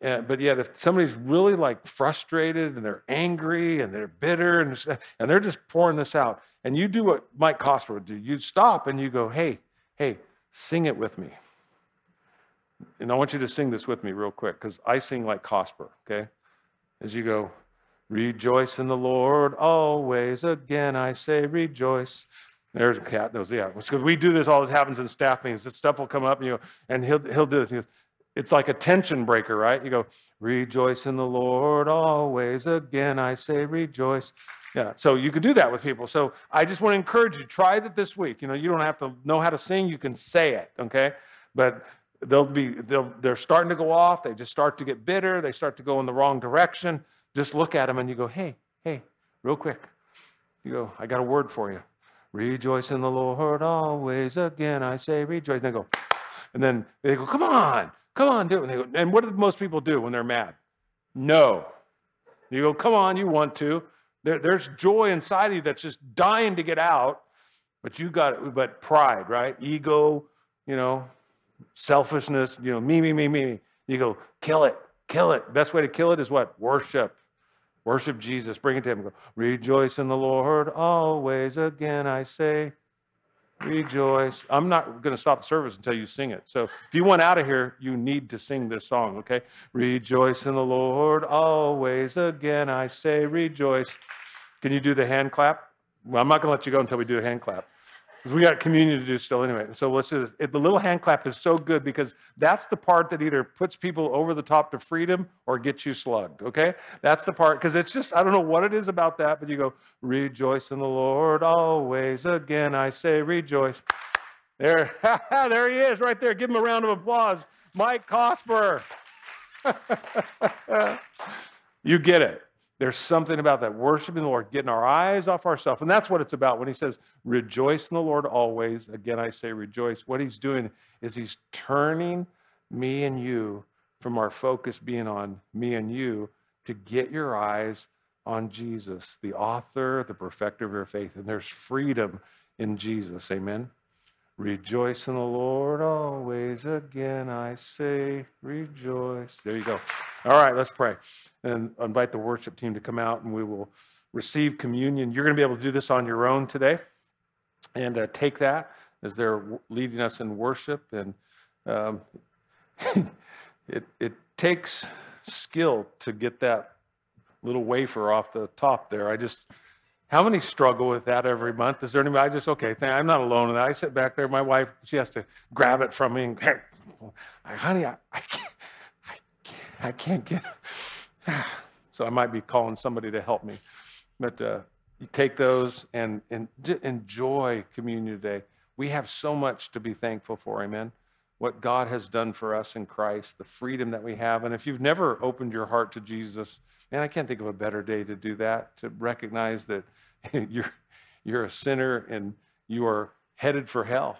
and, but yet, if somebody's really like frustrated and they're angry and they're bitter and, and they're just pouring this out, and you do what Mike Cosper would do, you stop and you go, hey, hey, sing it with me. And I want you to sing this with me real quick because I sing like Cosper, okay? As you go, rejoice in the Lord always. Again, I say rejoice. There's a cat knows, yeah. Because we do this all this happens in staff meetings. This stuff will come up and you and he'll he'll do this. He goes, it's like a tension breaker, right? You go, rejoice in the Lord always. Again, I say rejoice. Yeah, so you can do that with people. So I just want to encourage you, try that this week. You know, you don't have to know how to sing, you can say it, okay? But they'll be they'll they're starting to go off, they just start to get bitter, they start to go in the wrong direction. Just look at them and you go, hey, hey, real quick. You go, I got a word for you. Rejoice in the Lord always. Again, I say rejoice. And they go, and then they go, come on, Come on, do it. And, they go, and what do most people do when they're mad? No. You go, come on, you want to. There, there's joy inside of you that's just dying to get out, but you got it. But pride, right? Ego, you know, selfishness, you know, me, me, me, me. You go, kill it, kill it. Best way to kill it is what? Worship. Worship Jesus. Bring it to him. Go, Rejoice in the Lord always. Again, I say, Rejoice. I'm not going to stop the service until you sing it. So if you want out of here, you need to sing this song, okay? Rejoice in the Lord always. Again, I say rejoice. Can you do the hand clap? Well, I'm not going to let you go until we do a hand clap because we got communion to do still anyway. So let's do this. the little hand clap is so good because that's the part that either puts people over the top to freedom or gets you slugged. Okay, that's the part because it's just I don't know what it is about that, but you go rejoice in the Lord always. Again, I say rejoice. There, there he is, right there. Give him a round of applause, Mike Cosper. you get it. There's something about that worshiping the Lord, getting our eyes off ourselves. And that's what it's about when he says, rejoice in the Lord always. Again, I say rejoice. What he's doing is he's turning me and you from our focus being on me and you to get your eyes on Jesus, the author, the perfecter of your faith. And there's freedom in Jesus. Amen. Rejoice in the Lord always. Again, I say rejoice. There you go. All right, let's pray and invite the worship team to come out and we will receive communion. You're going to be able to do this on your own today and uh, take that as they're leading us in worship. And um, it, it takes skill to get that little wafer off the top there. I just how many struggle with that every month? Is there anybody? I just, okay, I'm not alone in that. I sit back there. My wife, she has to grab it from me and, hey, honey, I, I, can't, I, can't, I can't get So I might be calling somebody to help me. But uh, you take those and, and enjoy communion today. We have so much to be thankful for, amen. What God has done for us in Christ, the freedom that we have. And if you've never opened your heart to Jesus, man, I can't think of a better day to do that, to recognize that you're, you're a sinner and you are headed for hell.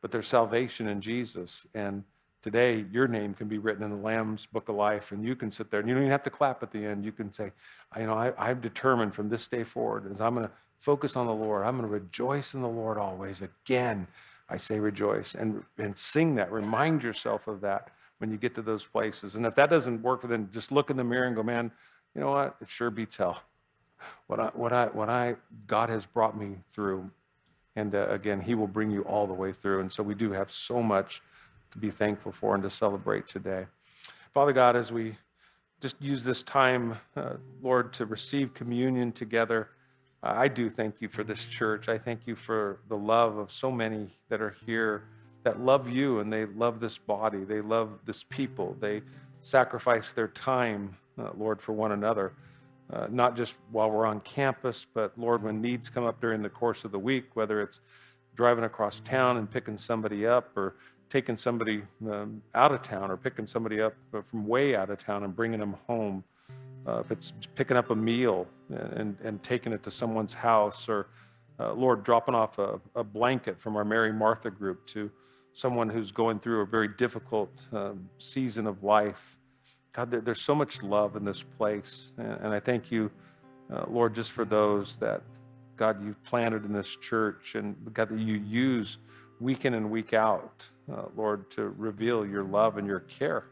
But there's salvation in Jesus. And today, your name can be written in the Lamb's Book of Life, and you can sit there and you don't even have to clap at the end. You can say, you know, I, I'm determined from this day forward, as I'm going to focus on the Lord, I'm going to rejoice in the Lord always. Again, I say rejoice. And, and sing that. Remind yourself of that when you get to those places. And if that doesn't work, then just look in the mirror and go, man, you know what? It sure beats hell what I, what I, what I, God has brought me through. And uh, again, He will bring you all the way through. And so we do have so much to be thankful for and to celebrate today. Father God, as we just use this time, uh, Lord, to receive communion together, I do thank you for this church. I thank you for the love of so many that are here that love you and they love this body. They love this people. They sacrifice their time, uh, Lord, for one another uh, not just while we're on campus, but Lord, when needs come up during the course of the week, whether it's driving across town and picking somebody up or taking somebody um, out of town or picking somebody up from way out of town and bringing them home. Uh, if it's picking up a meal and, and taking it to someone's house or, uh, Lord, dropping off a, a, blanket from our Mary Martha group to someone who's going through a very difficult um, season of life. God, there's so much love in this place. And I thank you, uh, Lord, just for those that, God, you've planted in this church and, God, that you use week in and week out, uh, Lord, to reveal your love and your care.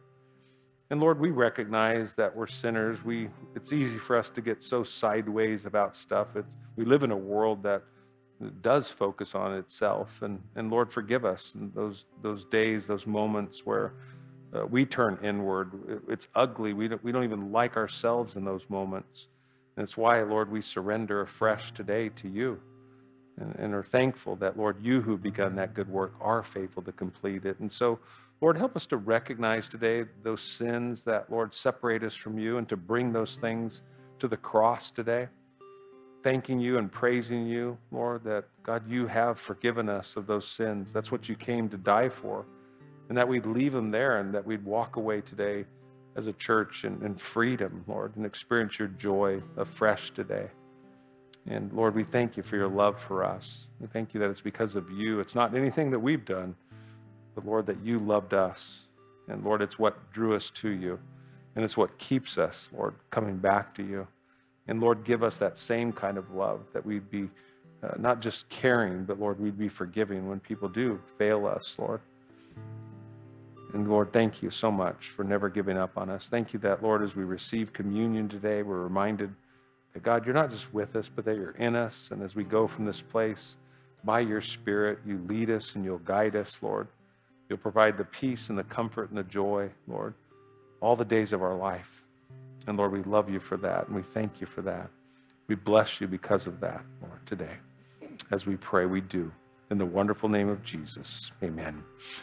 And Lord, we recognize that we're sinners. We, it's easy for us to get so sideways about stuff. It's, we live in a world that does focus on itself. And, and Lord, forgive us those, those days, those moments where uh, we turn inward. It's ugly. We don't, we don't even like ourselves in those moments. And it's why, Lord, we surrender afresh today to you and, and are thankful that, Lord, you who begun that good work are faithful to complete it. And so, Lord, help us to recognize today those sins that, Lord, separate us from you and to bring those things to the cross today. Thanking you and praising you, Lord, that God, you have forgiven us of those sins. That's what you came to die for. And that we'd leave them there and that we'd walk away today as a church in, in freedom, Lord, and experience your joy afresh today. And Lord, we thank you for your love for us. We thank you that it's because of you. It's not anything that we've done, but Lord, that you loved us. And Lord, it's what drew us to you. And it's what keeps us, Lord, coming back to you. And Lord, give us that same kind of love that we'd be uh, not just caring, but Lord, we'd be forgiving when people do fail us, Lord. And Lord, thank you so much for never giving up on us. Thank you that, Lord, as we receive communion today, we're reminded that, God, you're not just with us, but that you're in us. And as we go from this place, by your Spirit, you lead us and you'll guide us, Lord. You'll provide the peace and the comfort and the joy, Lord, all the days of our life. And Lord, we love you for that and we thank you for that. We bless you because of that, Lord, today. As we pray, we do. In the wonderful name of Jesus, amen.